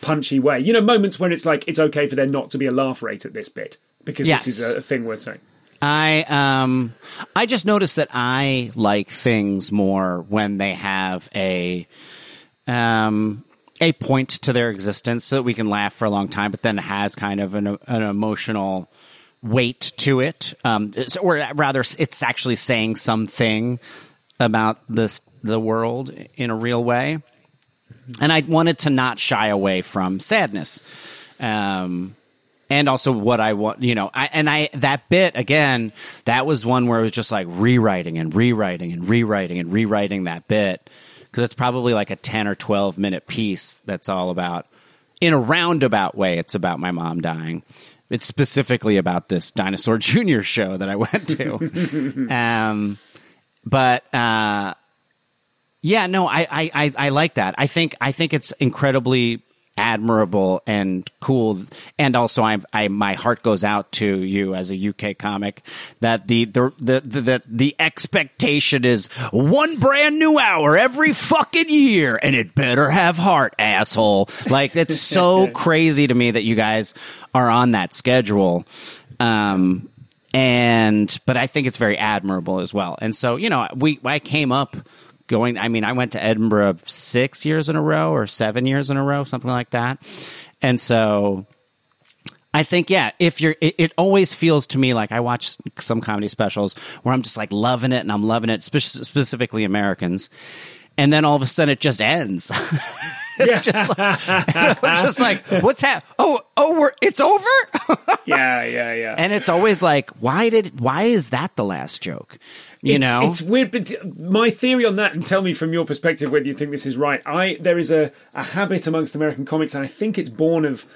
punchy way? You know, moments when it's like it's okay for there not to be a laugh rate at this bit because yes. this is a thing worth saying. I um I just noticed that I like things more when they have a um a point to their existence so that we can laugh for a long time, but then has kind of an, an emotional weight to it, um, or rather, it's actually saying something about this the world in a real way. And I wanted to not shy away from sadness. Um, and also what I want, you know, I, and I, that bit again, that was one where it was just like rewriting and rewriting and rewriting and rewriting that bit. Cause it's probably like a 10 or 12 minute piece that's all about, in a roundabout way, it's about my mom dying. It's specifically about this Dinosaur Jr. show that I went to. um, but, uh, yeah, no, I, I, I like that. I think I think it's incredibly admirable and cool. And also, I, I, my heart goes out to you as a UK comic that the the, the the the expectation is one brand new hour every fucking year, and it better have heart, asshole. Like it's so crazy to me that you guys are on that schedule. Um, and but I think it's very admirable as well. And so you know, we I came up going. I mean, I went to Edinburgh six years in a row or seven years in a row, something like that. And so I think, yeah, if you're, it, it, always feels to me like I watch some comedy specials where I'm just like loving it and I'm loving it, spe- specifically Americans. And then all of a sudden it just ends. it's yeah. just, like, just like, what's happening? Oh, oh, we're, it's over. yeah, yeah, yeah. And it's always like, why did, why is that the last joke? You it's, know, it's weird. But my theory on that, and tell me from your perspective whether you think this is right. I there is a, a habit amongst American comics, and I think it's born of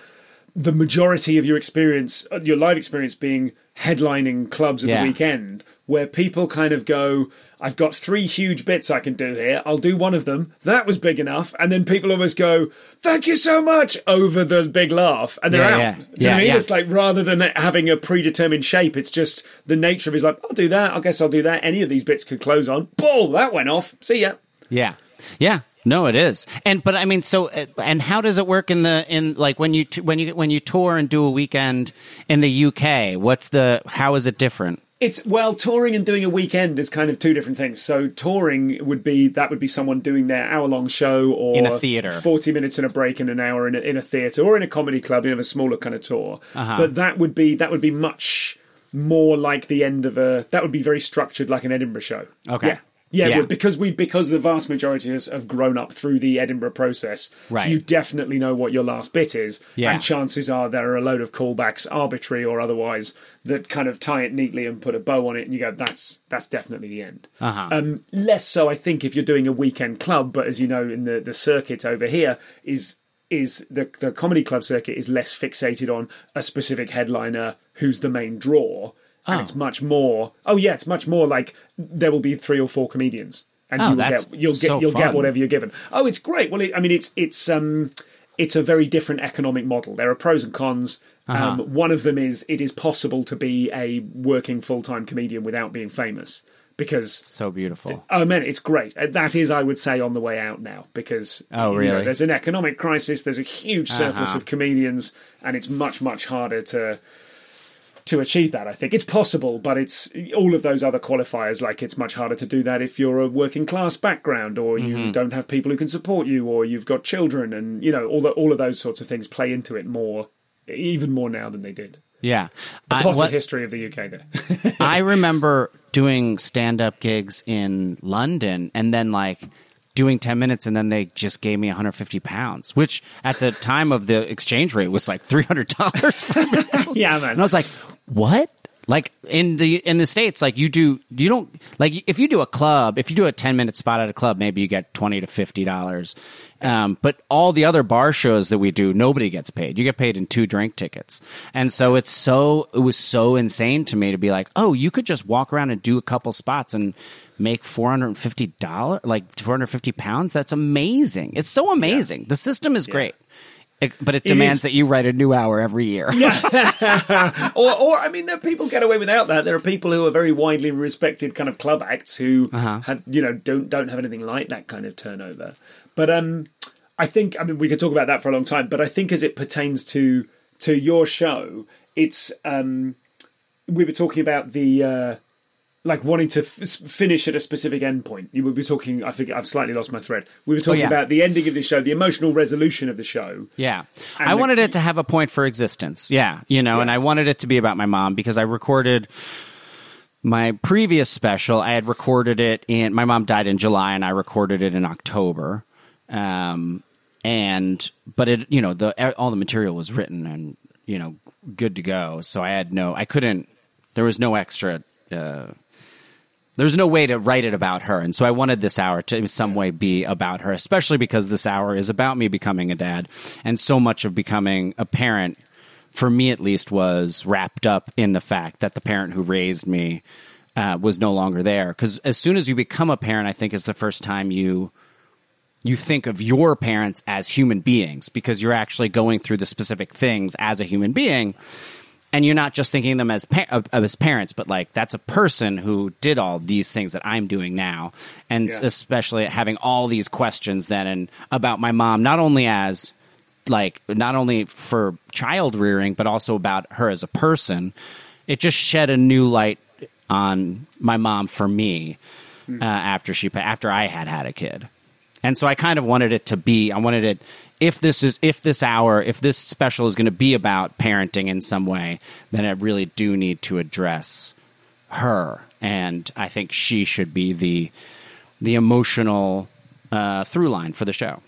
the majority of your experience, uh, your live experience, being headlining clubs at yeah. the weekend, where people kind of go, I've got three huge bits I can do here. I'll do one of them. That was big enough. And then people almost go, thank you so much over the big laugh. And they're yeah, out. Yeah, do you yeah, know I mean? It's like rather than having a predetermined shape, it's just the nature of it is like, I'll do that. I guess I'll do that. Any of these bits could close on. Boom, that went off. See ya. Yeah. Yeah. No, it is, and but I mean, so uh, and how does it work in the in like when you when you when you tour and do a weekend in the UK? What's the how is it different? It's well, touring and doing a weekend is kind of two different things. So touring would be that would be someone doing their hour long show or in a theater, forty minutes in a break in an hour in a, in a theater or in a comedy club. You have a smaller kind of tour, uh-huh. but that would be that would be much more like the end of a. That would be very structured like an Edinburgh show. Okay. Yeah. Yeah, yeah. because we because the vast majority has, have grown up through the Edinburgh process, right. so you definitely know what your last bit is, yeah. and chances are there are a load of callbacks, arbitrary or otherwise, that kind of tie it neatly and put a bow on it, and you go, "That's that's definitely the end." Uh-huh. Um, less so, I think, if you're doing a weekend club, but as you know, in the the circuit over here is is the the comedy club circuit is less fixated on a specific headliner who's the main draw and oh. it's much more. Oh yeah, it's much more like there will be three or four comedians, and oh, you'll get you'll so you'll fun. get whatever you're given. Oh, it's great. Well, it, I mean, it's it's um it's a very different economic model. There are pros and cons. Uh-huh. Um, one of them is it is possible to be a working full time comedian without being famous because so beautiful. Oh man, it's great. Uh, that is, I would say, on the way out now because oh really? You know, there's an economic crisis. There's a huge surplus uh-huh. of comedians, and it's much much harder to to achieve that. I think it's possible, but it's all of those other qualifiers. Like it's much harder to do that if you're a working class background, or you mm-hmm. don't have people who can support you, or you've got children, and you know all the, all of those sorts of things play into it more, even more now than they did. Yeah, the potted what, history of the UK. There, I remember doing stand up gigs in London, and then like doing 10 minutes and then they just gave me 150 pounds which at the time of the exchange rate was like $300 yeah man and i was like what? Like in the in the states like you do you don't like if you do a club if you do a 10 minute spot at a club maybe you get 20 to 50 dollars. Um, but all the other bar shows that we do nobody gets paid. You get paid in two drink tickets. And so it's so it was so insane to me to be like oh you could just walk around and do a couple spots and make $450 like 450 pounds? That's amazing. It's so amazing. Yeah. the system is yeah. great it, but it demands it that you write a new hour every year. Yeah. or, or, I mean, there people get away without that. There are people who are very widely respected kind of club acts who uh-huh. had, you know, don't don't have anything like that kind of turnover. But um, I think, I mean, we could talk about that for a long time. But I think as it pertains to to your show, it's um, we were talking about the uh, like wanting to f- finish at a specific endpoint. You would be talking. I think I've slightly lost my thread. We were talking yeah. about the ending of the show, the emotional resolution of the show. Yeah. I the- wanted it to have a point for existence. Yeah. You know, and I wanted it to be about my mom because I recorded my previous special. I had recorded it in, my mom died in July and I recorded it in October. Um, and, but it, you know, the, all the material was written and, you know, good to go. So I had no, I couldn't, there was no extra, uh, there's no way to write it about her. And so I wanted this hour to in some way be about her, especially because this hour is about me becoming a dad. And so much of becoming a parent, for me at least, was wrapped up in the fact that the parent who raised me uh, was no longer there. Because as soon as you become a parent, I think is the first time you you think of your parents as human beings because you're actually going through the specific things as a human being and you're not just thinking of them as pa- as parents, but like that's a person who did all these things that I'm doing now, and Yeah. especially having all these questions then and about my mom, not only as like not only for child rearing, but also about her as a person. It just shed a new light on my mom for me uh, after she after I had had a kid, and so I kind of wanted it to be. I wanted it if this is if this hour if this special is going to be about parenting in some way, then I really do need to address her, and I think she should be the the emotional uh, through line for the show.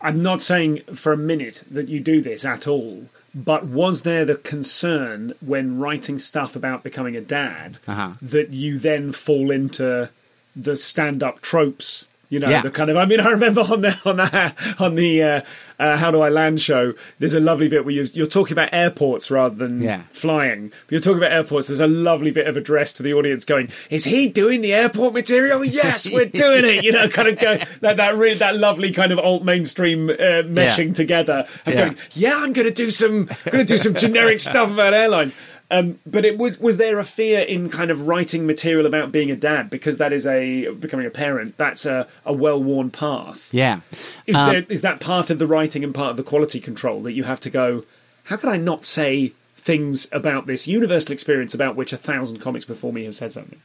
I'm not saying for a minute that you do this at all, but was there the concern when writing stuff about becoming a dad Uh-huh. that you then fall into the stand-up tropes? You know, Yeah. the kind of. I mean, I remember on the on the on the uh, uh, How Do I Land show. There's a lovely bit where you're, you're talking about airports rather than Yeah. flying. But you're talking about airports. There's a lovely bit of address to the audience going, "Is he doing the airport material? Yes, we're doing it." You know, kind of go that that really that lovely kind of alt mainstream uh, meshing together and Yeah. going, "Yeah, I'm going to do some going to do some generic stuff about airline." Um, but it was was there a fear in kind of writing material about being a dad because that is a becoming a parent. That's a, a well worn path. Yeah. Is, Um, there, is that part of the writing and part of the quality control that you have to go? How could I not say things about this universal experience about which a thousand comics before me have said something?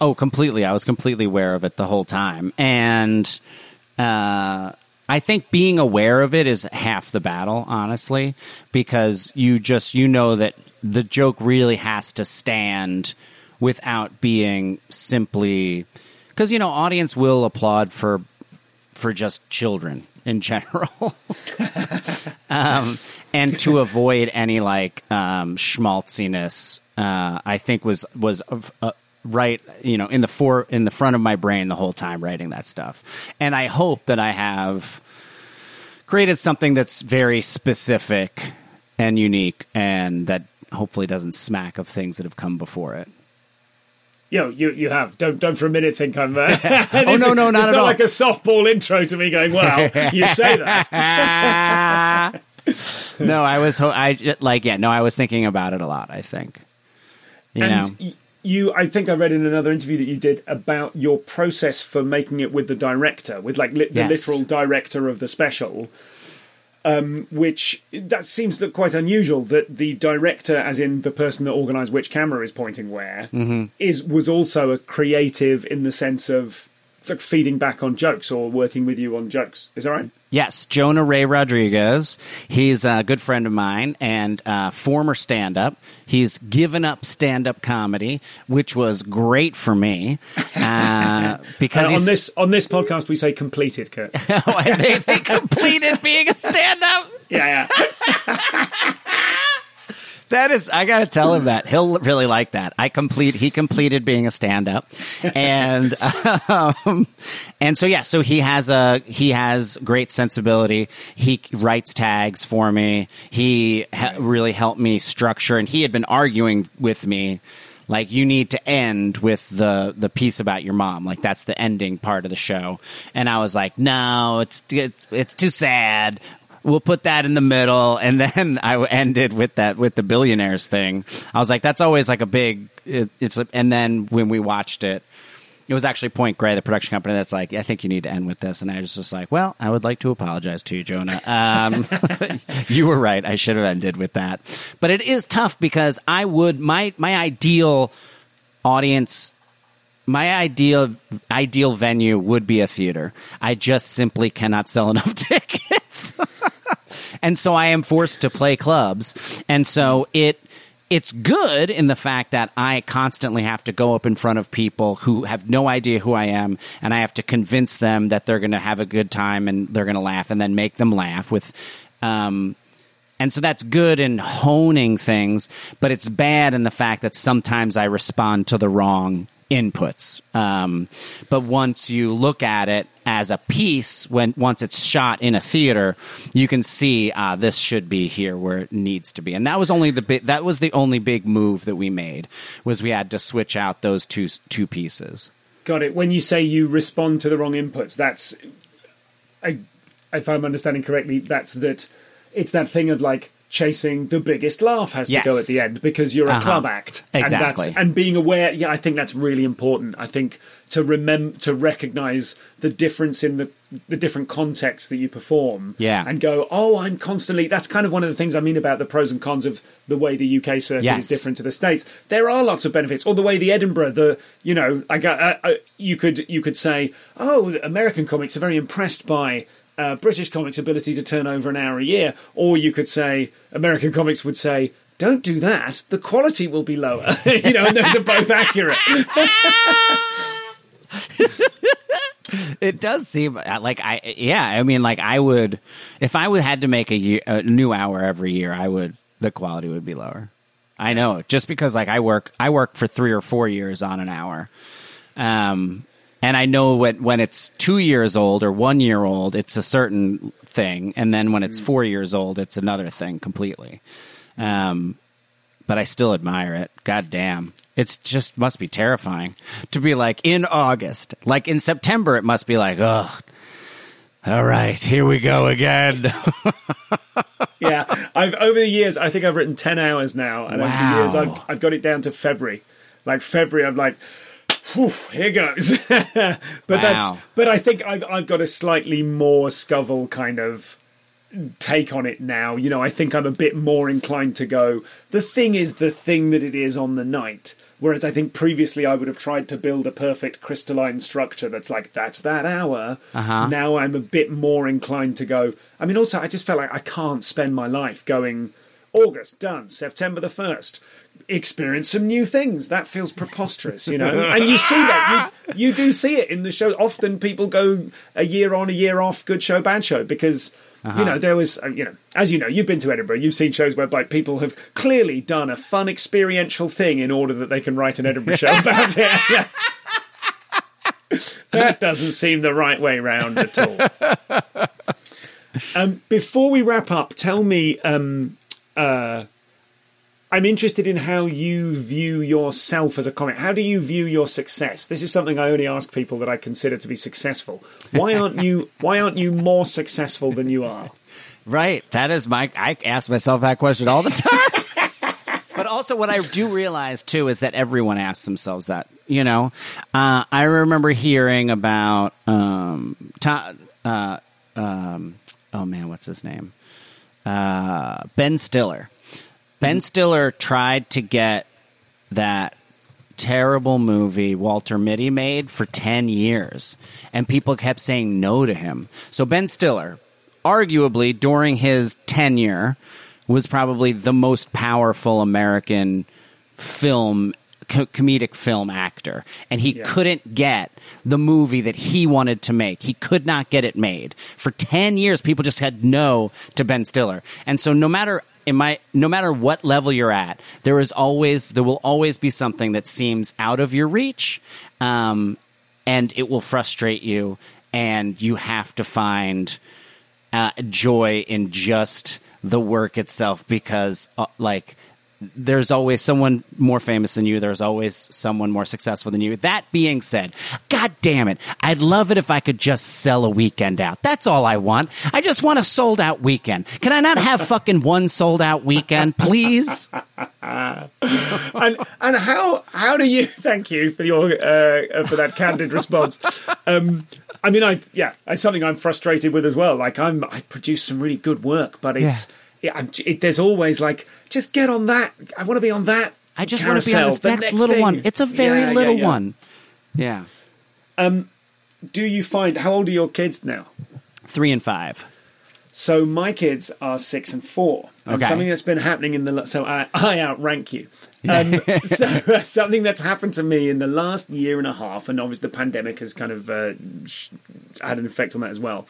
Oh, completely. I was completely aware of it the whole time. And uh, I think being aware of it is half the battle, honestly, because you just, you know that the joke really has to stand without being simply. Because, you know, audience will applaud for for just children in general. um, and to avoid any like um, schmaltziness, uh, I think was was uh, right, you know, in the for in the front of my brain the whole time writing that stuff. And I hope that I have created something that's very specific and unique, and that hopefully doesn't smack of things that have come before it. You know, you you have. Don't don't for a minute think I'm. Uh, Oh, no, no, not it's at not all. like a softball intro to me going. Well, you say that. no, I was ho- I like yeah. No, I was thinking about it a lot. I think you know. and y- you, I think I read in another interview that you did about your process for making it with the director, with like li- the literal director of the special. Um, which that seems quite unusual that the director, as in the person that organised which camera is pointing where, Mm-hmm. is was also a creative in the sense of feeding back on jokes or working with you on jokes. Is that right? Yes, Jonah Ray Rodriguez. He's a good friend of mine and uh, former stand up. He's given up stand up comedy, which was great for me uh, because Uh, on this on this podcast, we say completed, Kurt. they, they completed being a stand up. yeah, yeah. That is, I got to tell him that he'll really like that. I complete, he completed being a stand up, and um, and so yeah, so he has a he has great sensibility. He writes tags for me. He ha- really helped me structure, and he had been arguing with me. Like you need to end with the the piece about your mom, like that's the ending part of the show. And I was like, no, it's it's it's too sad we'll put that in the middle and then i ended with that with the billionaires thing i was like that's always like a big it, it's a, and then when we watched it it was actually Point Grey, the production company, that's like, I think you need to end with this. And I was just like, well, I would like to apologize to you, Jonah. Um, you were right. I should have ended with that. But it is tough because I would, my, my ideal audience my ideal ideal venue would be a theater. I just simply cannot sell enough tickets. and so I am forced to play clubs. And so it it's good in the fact that I constantly have to go up in front of people who have no idea who I am, and I have to convince them that they're going to have a good time and they're going to laugh, and then make them laugh with. Um, and so that's good in honing things, but it's bad in the fact that sometimes I respond to the wrong inputs. Um, but once you look at it as a piece, when once it's shot in a theater, you can see uh, this should be here where it needs to be. And that was only the big, that was the only big move that we made was we had to switch out those two two pieces. Got it. When you say you respond to the wrong inputs, that's, I, if I'm understanding correctly, that's that. It's that thing of like chasing the biggest laugh has Yes. to go at the end because you're a Uh-huh. club act. Exactly. And, that's, and being aware, yeah, I think that's really important. I think to remember to recognize the difference in the the different contexts that you perform. Yeah. And go, oh, I'm constantly. That's kind of one of the things I mean about the pros and cons of the way the UK circuit Yes. is different to the states. There are lots of benefits, or the way the Edinburgh, the you know, I got uh, uh, you could you could say, oh, American comics are very impressed by uh, British comics' ability to turn over an hour a year, or you could say American comics would say. Don't do that. The quality will be lower. you know, and those are both accurate. It does seem uh, like I, yeah. I mean, like I would, if I had to make a, year, a new hour every year, I would. The quality would be lower. I know, just because like I work, I work for three or four years on an hour, um, and I know when when it's two years old or one year old, it's a certain thing, and then when it's four years old, it's another thing completely. Um, but I still admire it. God damn. It's just must be terrifying to be like in August. Like in September, it must be like, oh, all right, here we go again. yeah, I've over the years, I think I've written ten hours now, and over the years, I've I've got it down to February. Like February, I'm like, Whew, here goes. but that's but I think I've I've got a slightly more Scovel kind of take on it now. You know, I think I'm a bit more inclined to go. The thing is the thing that it is on the night. Whereas I think previously I would have tried to build a perfect crystalline structure that's like that's that hour. Uh-huh. Now I'm a bit more inclined to go. I mean, also I just felt like I can't spend my life going August done, September the first. Experience some new things. That feels preposterous, you know. and you see that you you do see it in the show. Often people go a year on, a year off, good show, bad show, because you know there was uh, you know as you know you've been to Edinburgh, you've seen shows whereby people have clearly done a fun experiential thing in order that they can write an Edinburgh show about it. That doesn't seem the right way round at all. Um, before we wrap up, tell me. Um, uh, I'm interested in how you view yourself as a comic. How do you view your success? This is something I only ask people that I consider to be successful. Why aren't you? Why aren't you more successful than you are? right. That is my. I ask myself that question all the time. but also, what I do realize too is that everyone asks themselves that. You know, uh, I remember hearing about um, Ta- uh, um, oh man, what's his name? Uh, Ben Stiller. Ben mm-hmm. Stiller tried to get that terrible movie Walter Mitty made for 10 years, and people kept saying no to him. So, Ben Stiller, arguably during his tenure, was probably the most powerful American film co- comedic film actor and he couldn't get the movie that he wanted to make. He could not get it made. For 10 years people just had no to Ben Stiller. And so no matter in my no matter what level you're at there is always there will always be something that seems out of your reach um, and it will frustrate you and you have to find uh, joy in just the work itself because uh, like there's always someone more famous than you. There's always someone more successful than you. That being said god damn it. I'd love it if i could just sell a weekend out. That's all i want. I just want a sold out weekend. Can i not have fucking one sold out weekend please? And and how how do you? Thank you for your uh, for that candid response. Um, I mean, I yeah, it's something I'm frustrated with as well. Like I'm, I produce some really good work, but it's yeah, I'm, it, there's always like just get on that. I want to be on that. I just want to be on this the next, little thing. one. It's a very Yeah, yeah, little yeah. one. Yeah. Um, Do you find how old are your kids now? Three and five. So my kids are six and four. And Okay. something that's been happening in the so I, I outrank you. Um, so something that's happened to me in the last year and a half, and obviously the pandemic has kind of uh, had an effect on that as well,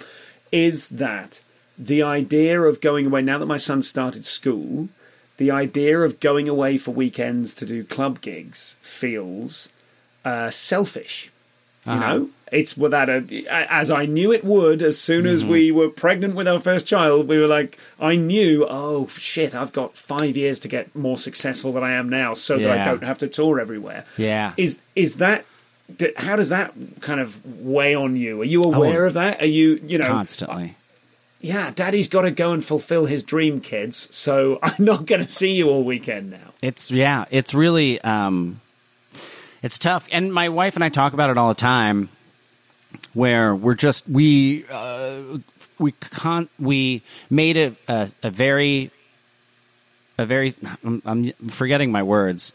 is that the idea of going away now that my son started school, the idea of going away for weekends to do club gigs feels uh, selfish. You know, it's without a as I knew it would. As soon as we were pregnant with our first child, we were like, I knew, oh shit, I've got five years to get more successful than I am now, so that I don't have to tour everywhere. Yeah. is is that? How does that kind of weigh on you? Are you aware of that? Are you, you know, Constantly. Yeah, Daddy's got to go and fulfill his dream, kids. So I'm not going to see you all weekend now. It's yeah, it's really um it's tough. And my wife and I talk about it all the time where we're just we uh we can't, we made a a, a very a very I'm, I'm forgetting my words.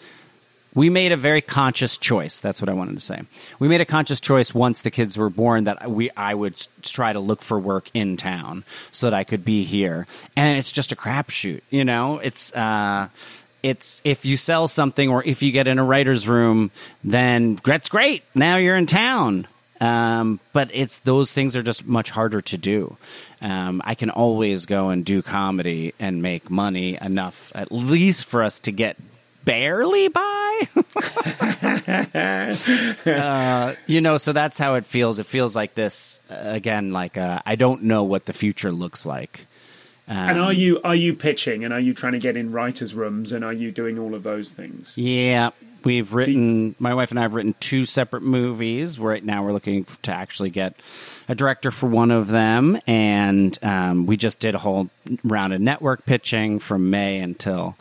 We made a very conscious choice. That's what I wanted to say. We made a conscious choice once the kids were born that we I would try to look for work in town so that I could be here. And it's just a crapshoot, you know. It's uh, it's if you sell something or if you get in a writer's room, then that's great. Now you're in town. Um, but it's those things are just much harder to do. Um, I can always go and do comedy and make money enough, at least for us to get barely by. Uh, you know, so that's how it feels. It feels like this uh, again. Like uh, I don't know what the future looks like. and are you are you pitching and are you trying to get in writers' rooms and are you doing all of those things? Yeah, we've written. My wife and I have written two separate movies. Right now, we're looking to actually get a director for one of them, and um, we just did a whole round of network pitching from May until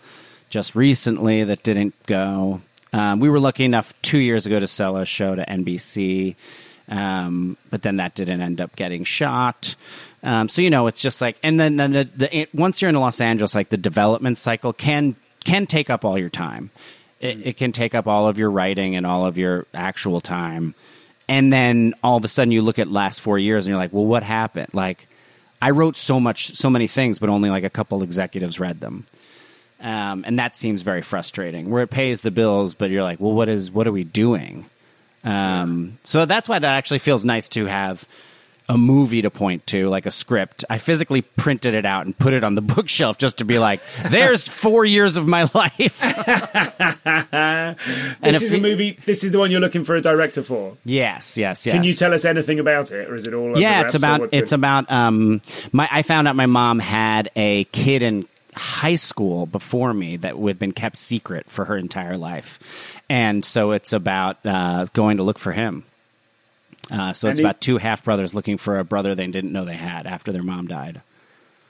just recently. That didn't go. Um, we were lucky enough two years ago to sell a show to NBC, um, but then that didn't end up getting shot. Um, so you know, it's just like, and then then the, the it, once you're in Los Angeles, like the development cycle can can take up all your time. It, it can take up all of your writing and all of your actual time, and then all of a sudden you look at last four years and you're like, well, what happened? Like, I wrote so much, so many things, but only like a couple executives read them. Um, and that seems very frustrating. Where it pays the bills, but you're like, well, what is what are we doing? Um, so that's why that actually feels nice to have a movie to point to, like a script. I physically printed it out and put it on the bookshelf just to be like, there's four years of my life. This is a movie. This is the one you're looking for a director for. yes, yes, yes. Can you tell us anything about it, or is it all? yeah, it's about it's it- about um my I found out my mom had a kid in high school before me that had been kept secret for her entire life. And so it's about uh, going to look for him. Uh, so it's he- about two half brothers looking for a brother they didn't know they had after their mom died.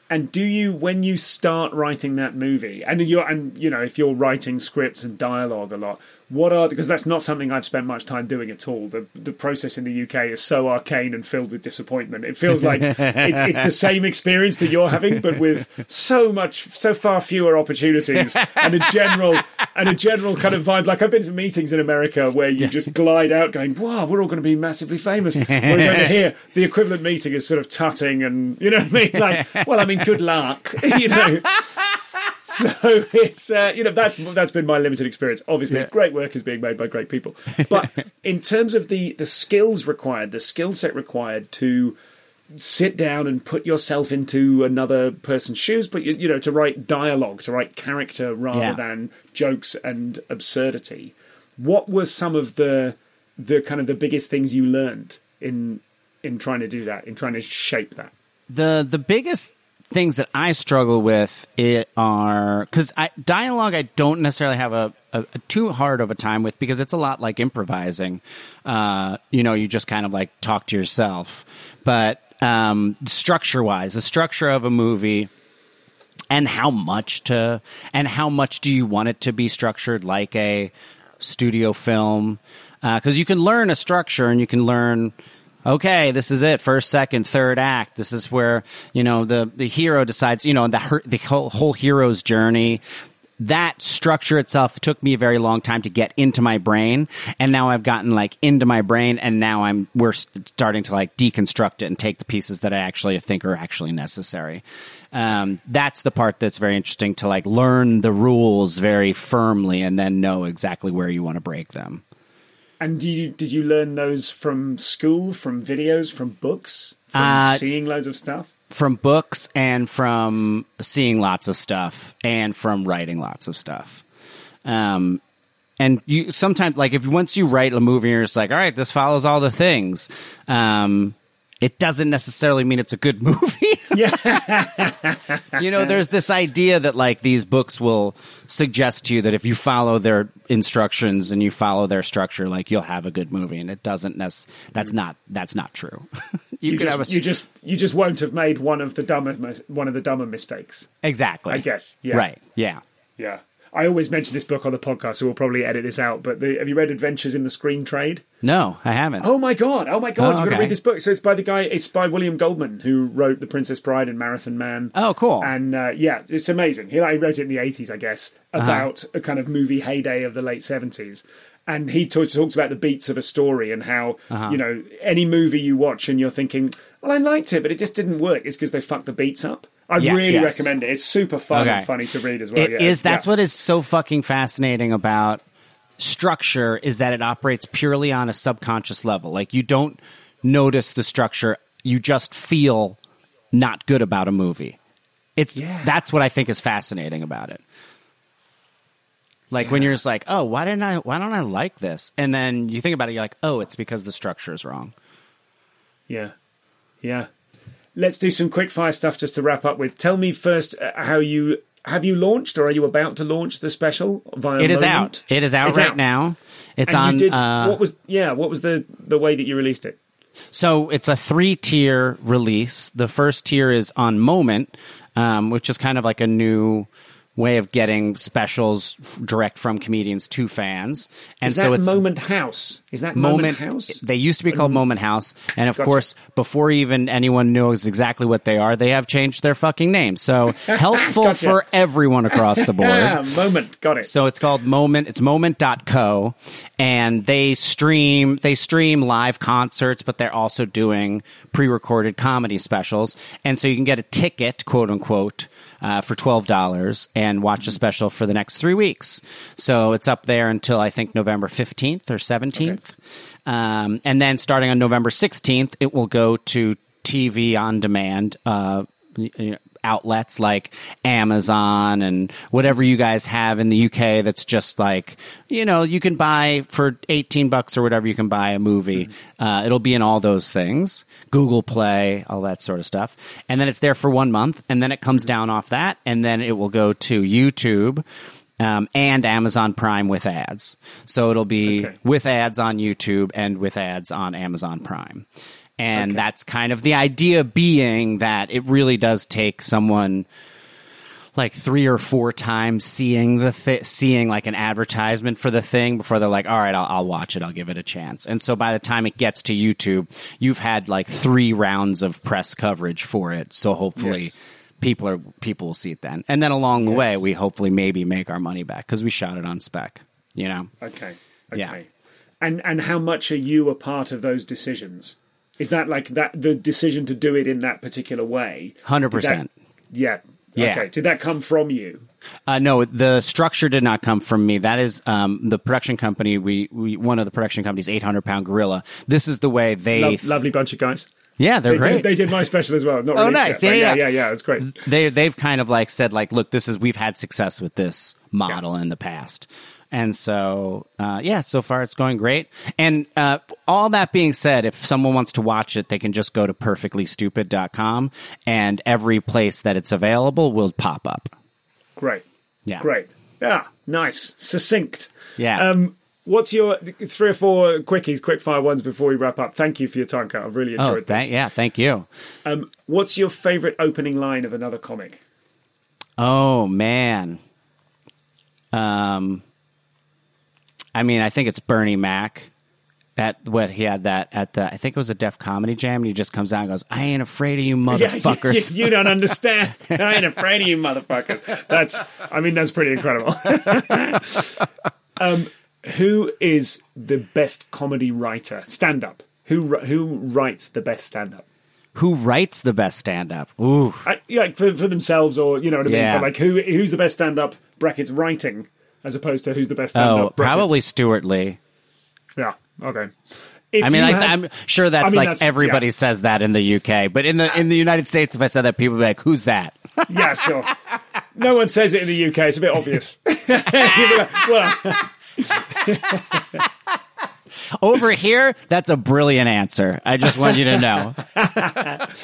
And do you, when you start writing that movie, and you're, and you know, if you're writing scripts and dialogue a lot, what are because that's not something I've spent much time doing at all. The the process in the UK is so arcane and filled with disappointment. It feels like it, it's the same experience that you're having, but with so much, so far fewer opportunities and a general and a general kind of vibe. Like I've been to meetings in America where you just glide out, going, "Wow, we're all going to be massively famous." Whereas over here, the equivalent meeting is sort of tutting and you know what I mean. Like, well, I mean, good luck, you know. So it's uh, you know that's that's been my limited experience. Obviously, great work is being made by great people, but in terms of the the skills required, the skill set required to sit down and put yourself into another person's shoes, but you, you know to write dialogue, to write character rather Yeah. than jokes and absurdity. What were some of the the kind of the biggest things you learned in in trying to do that, in trying to shape that? the the biggest things that I struggle with it are because I dialogue I don't necessarily have a, a, a too hard of a time with because it's a lot like improvising. Uh, you know, you just kind of like talk to yourself, but um, structure wise, the structure of a movie. and how much to and how much do you want it to be structured like a studio film because uh, you can learn a structure and you can learn okay this is it first second third act. This is where you know the the hero decides you know the the whole, whole hero's journey. That structure itself took me a very long time to get into my brain and now i've gotten like into my brain and now i'm we're starting to like deconstruct it and take the pieces that i actually think are actually necessary. Um, that's the part that's very interesting to like learn the rules very firmly and then know exactly where you want to break them and did you, did you learn those from school from videos from books from uh, seeing loads of stuff from books and from seeing lots of stuff and from writing lots of stuff. Um, and you sometimes like if once you write a movie, you're just like, all right, this follows all the things. Um, it doesn't necessarily mean it's a good movie. yeah. you know, there's this idea that like these books will suggest to you that if you follow their instructions and you follow their structure, like you'll have a good movie, and it doesn't. Nec- that's not. That's not true. you, you, just, a, you just you just won't have made one of the dumber one of the dumber mistakes. Exactly. I guess. Yeah. Right. Yeah. Yeah. I always mention this book on the podcast, so we'll probably edit this out. But the, have you read Adventures in the Screen Trade? No, I haven't. Oh my god! Oh my god! Oh, You've got to read this book. So it's by the guy. It's by William Goldman, who wrote The Princess Bride and Marathon Man. Oh, cool! And uh, yeah, it's amazing. He like, wrote it in the eighties, I guess, uh-huh. about uh-huh. a kind of movie heyday of the late seventies. And he t- talks about the beats of a story and how uh-huh. you know any movie you watch and you're thinking, well, I liked it, but it just didn't work. It's because they fucked the beats up. I yes, really yes. recommend it. It's super fun okay. and funny to read as well. It yeah. is. That's yeah. what is so fucking fascinating about structure is that it operates purely on a subconscious level. Like you don't notice the structure, you just feel not good about a movie. It's yeah. that's what I think is fascinating about it. Like when you're just like, oh, why didn't I? Why don't I like this? And then you think about it, you're like, oh, it's because the structure is wrong. Yeah, yeah let's do some quick fire stuff just to wrap up with. Tell me first uh, how you have you launched or are you about to launch the special via It is Moment? out. It is out it's right out. now. It's and on did, uh, what was yeah, what was the the way that you released it? So it's a three tier release. The first tier is on Moment, um, which is kind of like a new way of getting specials direct from comedians to fans. And so it's Moment House. Is that Moment, Moment House? They used to be called Moment House, and of gotcha. course, before even anyone knows exactly what they are, they have changed their fucking name. So helpful gotcha. for everyone across the board. yeah, Moment, got it. So it's called Moment. It's Moment.co, and they stream they stream live concerts, but they're also doing pre-recorded comedy specials, and so you can get a ticket, quote unquote uh, for $12 and watch a special for the next three weeks. So it's up there until I think November 15th or 17th. Okay. Um, and then starting on November 16th, it will go to TV on demand. Uh, outlets like Amazon and whatever you guys have in the UK that's just like, you know, you can buy for 18 bucks or whatever you can buy a movie. Mm-hmm. Uh, it'll be in all those things Google Play, all that sort of stuff. And then it's there for one month and then it comes mm-hmm. down off that and then it will go to YouTube. Um, and Amazon Prime with ads. So it'll be okay. with ads on YouTube and with ads on Amazon Prime. And okay. that's kind of the idea being that it really does take someone like three or four times seeing the th- seeing like an advertisement for the thing before they're like, all right, I'll, I'll watch it, I'll give it a chance. And so by the time it gets to YouTube, you've had like three rounds of press coverage for it. So hopefully. Yes. People are people will see it then, and then along the yes. way, we hopefully maybe make our money back because we shot it on spec. You know. Okay. Okay. Yeah. And and how much are you a part of those decisions? Is that like that the decision to do it in that particular way? Hundred percent. Yeah. Yeah. Okay. Did that come from you? Uh, no, the structure did not come from me. That is um, the production company. We, we one of the production companies, Eight Hundred Pound Gorilla. This is the way they Lo- lovely bunch of guys. Yeah, they're they great. Did, they did my special as well. Not oh, nice. Yet, yeah, yeah, yeah, yeah. It's great. They they've kind of like said like, look, this is we've had success with this model yeah. in the past. And so, uh, yeah, so far it's going great. And uh, all that being said, if someone wants to watch it, they can just go to perfectlystupid.com and every place that it's available will pop up. Great. Yeah. Great. Yeah, nice. Succinct. Yeah. Um, what's your three or four quickies, quick fire ones before we wrap up? Thank you for your time, Kurt. I've really enjoyed oh, thank, this. Yeah, thank you. Um, what's your favorite opening line of another comic? Oh man. Um I mean, I think it's Bernie Mac. That what he had that at the I think it was a Def Comedy Jam and he just comes out and goes, I ain't afraid of you motherfuckers. you, you don't understand. I ain't afraid of you, motherfuckers. That's, I mean, that's pretty incredible. um, who is the best comedy writer? Stand up. Who who writes the best stand up? Who writes the best stand up? Ooh. I, yeah, for, for themselves or you know what I mean. Yeah. But like who who's the best stand up brackets writing as opposed to who's the best Oh, probably Stewart Lee. Yeah. Okay. If I mean, I, I'm sure that's I mean, like that's- everybody yeah. says that in the UK, but in the in the United States, if I said that, people would be like, "Who's that?" Yeah, sure. No one says it in the UK. It's a bit obvious. You'd be like, well, Over here, that's a brilliant answer. I just want you to know.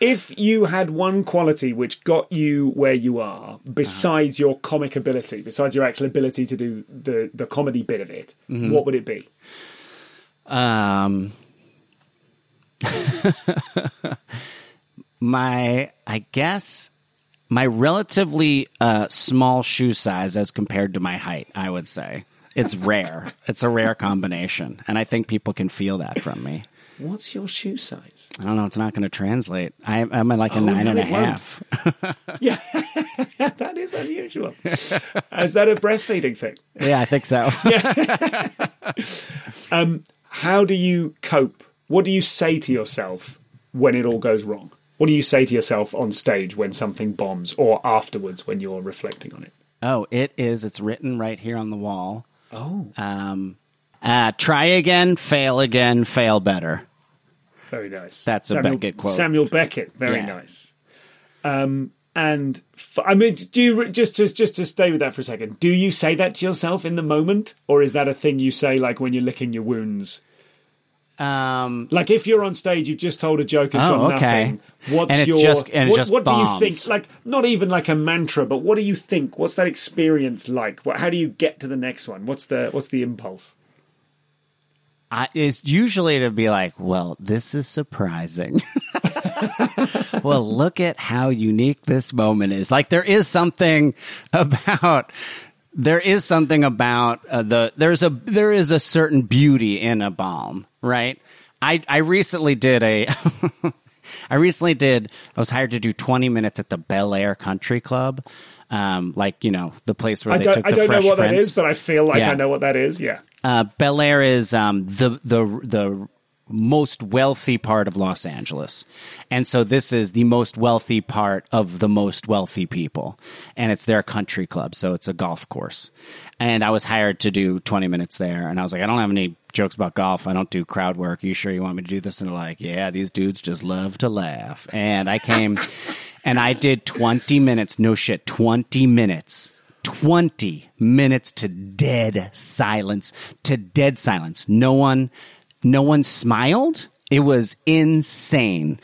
if you had one quality which got you where you are, besides your comic ability, besides your actual ability to do the, the comedy bit of it, Mm-hmm. what would it be? Um, my, I guess, my relatively uh, small shoe size as compared to my height. I would say it's rare. it's a rare combination, and I think people can feel that from me. What's your shoe size? I don't know. It's not going to translate. I, I'm at like a Oh, nine no, and a half. Yeah, that is unusual. Is that a breastfeeding thing? Yeah, I think so. How do you cope? What do you say to yourself when it all goes wrong? What do you say to yourself on stage when something bombs or afterwards when you're reflecting on it? Oh, it is. It's written right here on the wall. Oh, Um, uh, try again, fail again, fail better. Very nice. That's a Samuel, Beckett quote. Samuel Beckett, very Yeah. nice. Um, and f- I mean, do you just to just to stay with that for a second? Do you say that to yourself in the moment, or is that a thing you say like when you're licking your wounds? Um, Like if you're on stage, you've just told a joke, Oh, okay. nothing. What's your just- what, what do you think? Like not even like a mantra, but what do you think? What's that experience like? What, how do you get to the next one? What's the what's the impulse? I, it's usually to be like, well, this is surprising. well, look at how unique this moment is. Like there is something about there is something about uh, the there's a there is a certain beauty in a bomb, right? I I recently did a I recently did I was hired to do 20 minutes at the Bel Air Country Club. Um, like you know the place where I they took I the don't know Fresh what that is, but I feel like Yeah. I know what that is. Yeah. Uh, Bel Air is um, the the the most wealthy part of Los Angeles, and so this is the most wealthy part of the most wealthy people, and it's their country club, so it's a golf course. And I was hired to do twenty minutes there, and I was like, I don't have any jokes about golf. I don't do crowd work. Are you sure you want me to do this? And they're like, Yeah, these dudes just love to laugh. And I came, and I did twenty minutes. No shit, twenty minutes 20 minutes to dead silence to dead silence. No one no one smiled. It was insane.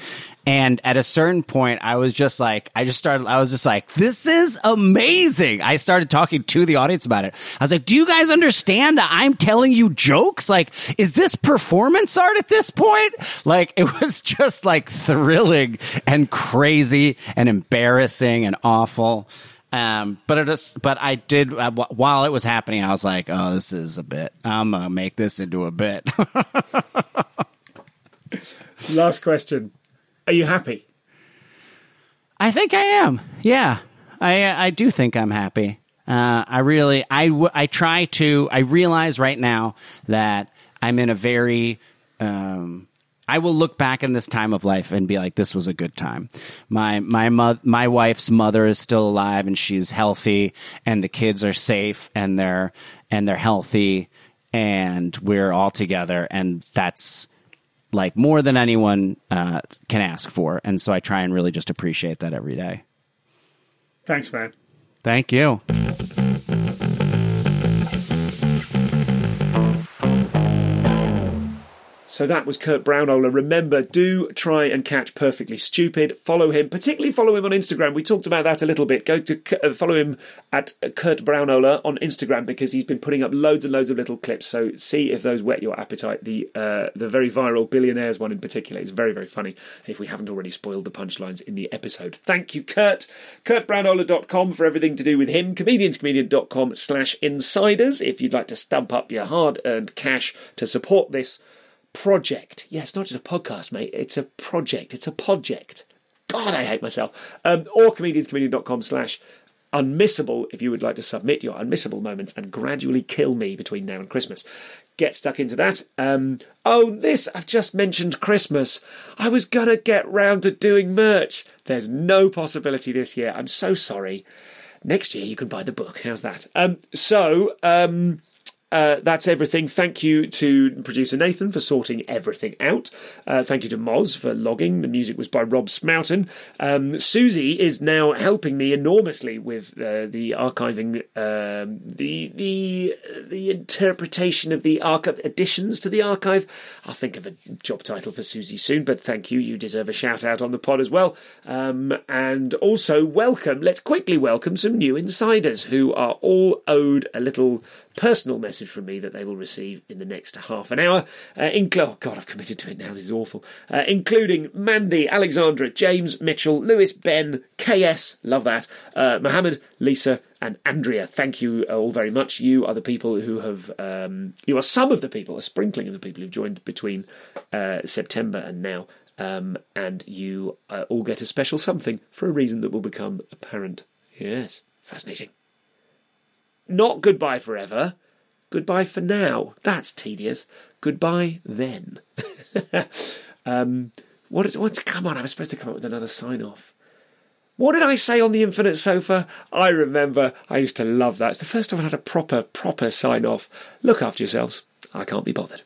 And at a certain point i was just like i just started i was just like this is amazing. I started talking to the audience about it. I was like do you guys understand that i'm telling you jokes? Like is this performance art at this point? Like it was just like thrilling and crazy and embarrassing and awful um, but it is, but I did uh, wh- while it was happening. I was like, "Oh, this is a bit. I'm gonna make this into a bit." Last question: Are you happy? I think I am. Yeah, I I do think I'm happy. Uh, I really I w- I try to. I realize right now that I'm in a very. Um, I will look back in this time of life and be like, "This was a good time." My my mo- my wife's mother is still alive and she's healthy, and the kids are safe and they're and they're healthy, and we're all together, and that's like more than anyone uh, can ask for. And so I try and really just appreciate that every day. Thanks, man. Thank you. So that was Kurt Braunohler. Remember, do try and catch Perfectly Stupid. Follow him, particularly follow him on Instagram. We talked about that a little bit. Go to uh, follow him at Kurt Braunohler on Instagram because he's been putting up loads and loads of little clips. So see if those whet your appetite. The uh, the very viral billionaires one in particular is very very funny. If we haven't already spoiled the punchlines in the episode, thank you, Kurt. KurtBraunohler.com for everything to do with him. Comedianscomedian.com slash insiders if you'd like to stump up your hard earned cash to support this project. Yeah, it's not just a podcast, mate. It's a project. It's a project. God, I hate myself. Um, or comedianscomedian.com slash unmissable if you would like to submit your unmissable moments and gradually kill me between now and Christmas. Get stuck into that. Um, oh, this, I've just mentioned Christmas. I was going to get round to doing merch. There's no possibility this year. I'm so sorry. Next year you can buy the book. How's that? Um, so, um, uh, that's everything. Thank you to producer Nathan for sorting everything out. Uh, thank you to Moz for logging. The music was by Rob Smoughton. Um, Susie is now helping me enormously with uh, the archiving, um, the the the interpretation of the archive additions to the archive. I'll think of a job title for Susie soon. But thank you. You deserve a shout out on the pod as well. Um, and also welcome. Let's quickly welcome some new insiders who are all owed a little personal message from me that they will receive in the next half an hour. Uh, oh, God, I've committed to it now. This is awful. Uh, including Mandy, Alexandra, James, Mitchell, Lewis, Ben, KS, love that, uh, Mohammed, Lisa, and Andrea. Thank you all very much. You are the people who have, um, you are some of the people, a sprinkling of the people who've joined between uh, September and now. Um, and you uh, all get a special something for a reason that will become apparent. Yes, fascinating. Not goodbye forever. Goodbye for now. That's tedious. Goodbye then. um, what is, what's, come on, I was supposed to come up with another sign off. What did I say on the infinite sofa? I remember. I used to love that. It's the first time I had a proper, proper sign off. Look after yourselves. I can't be bothered.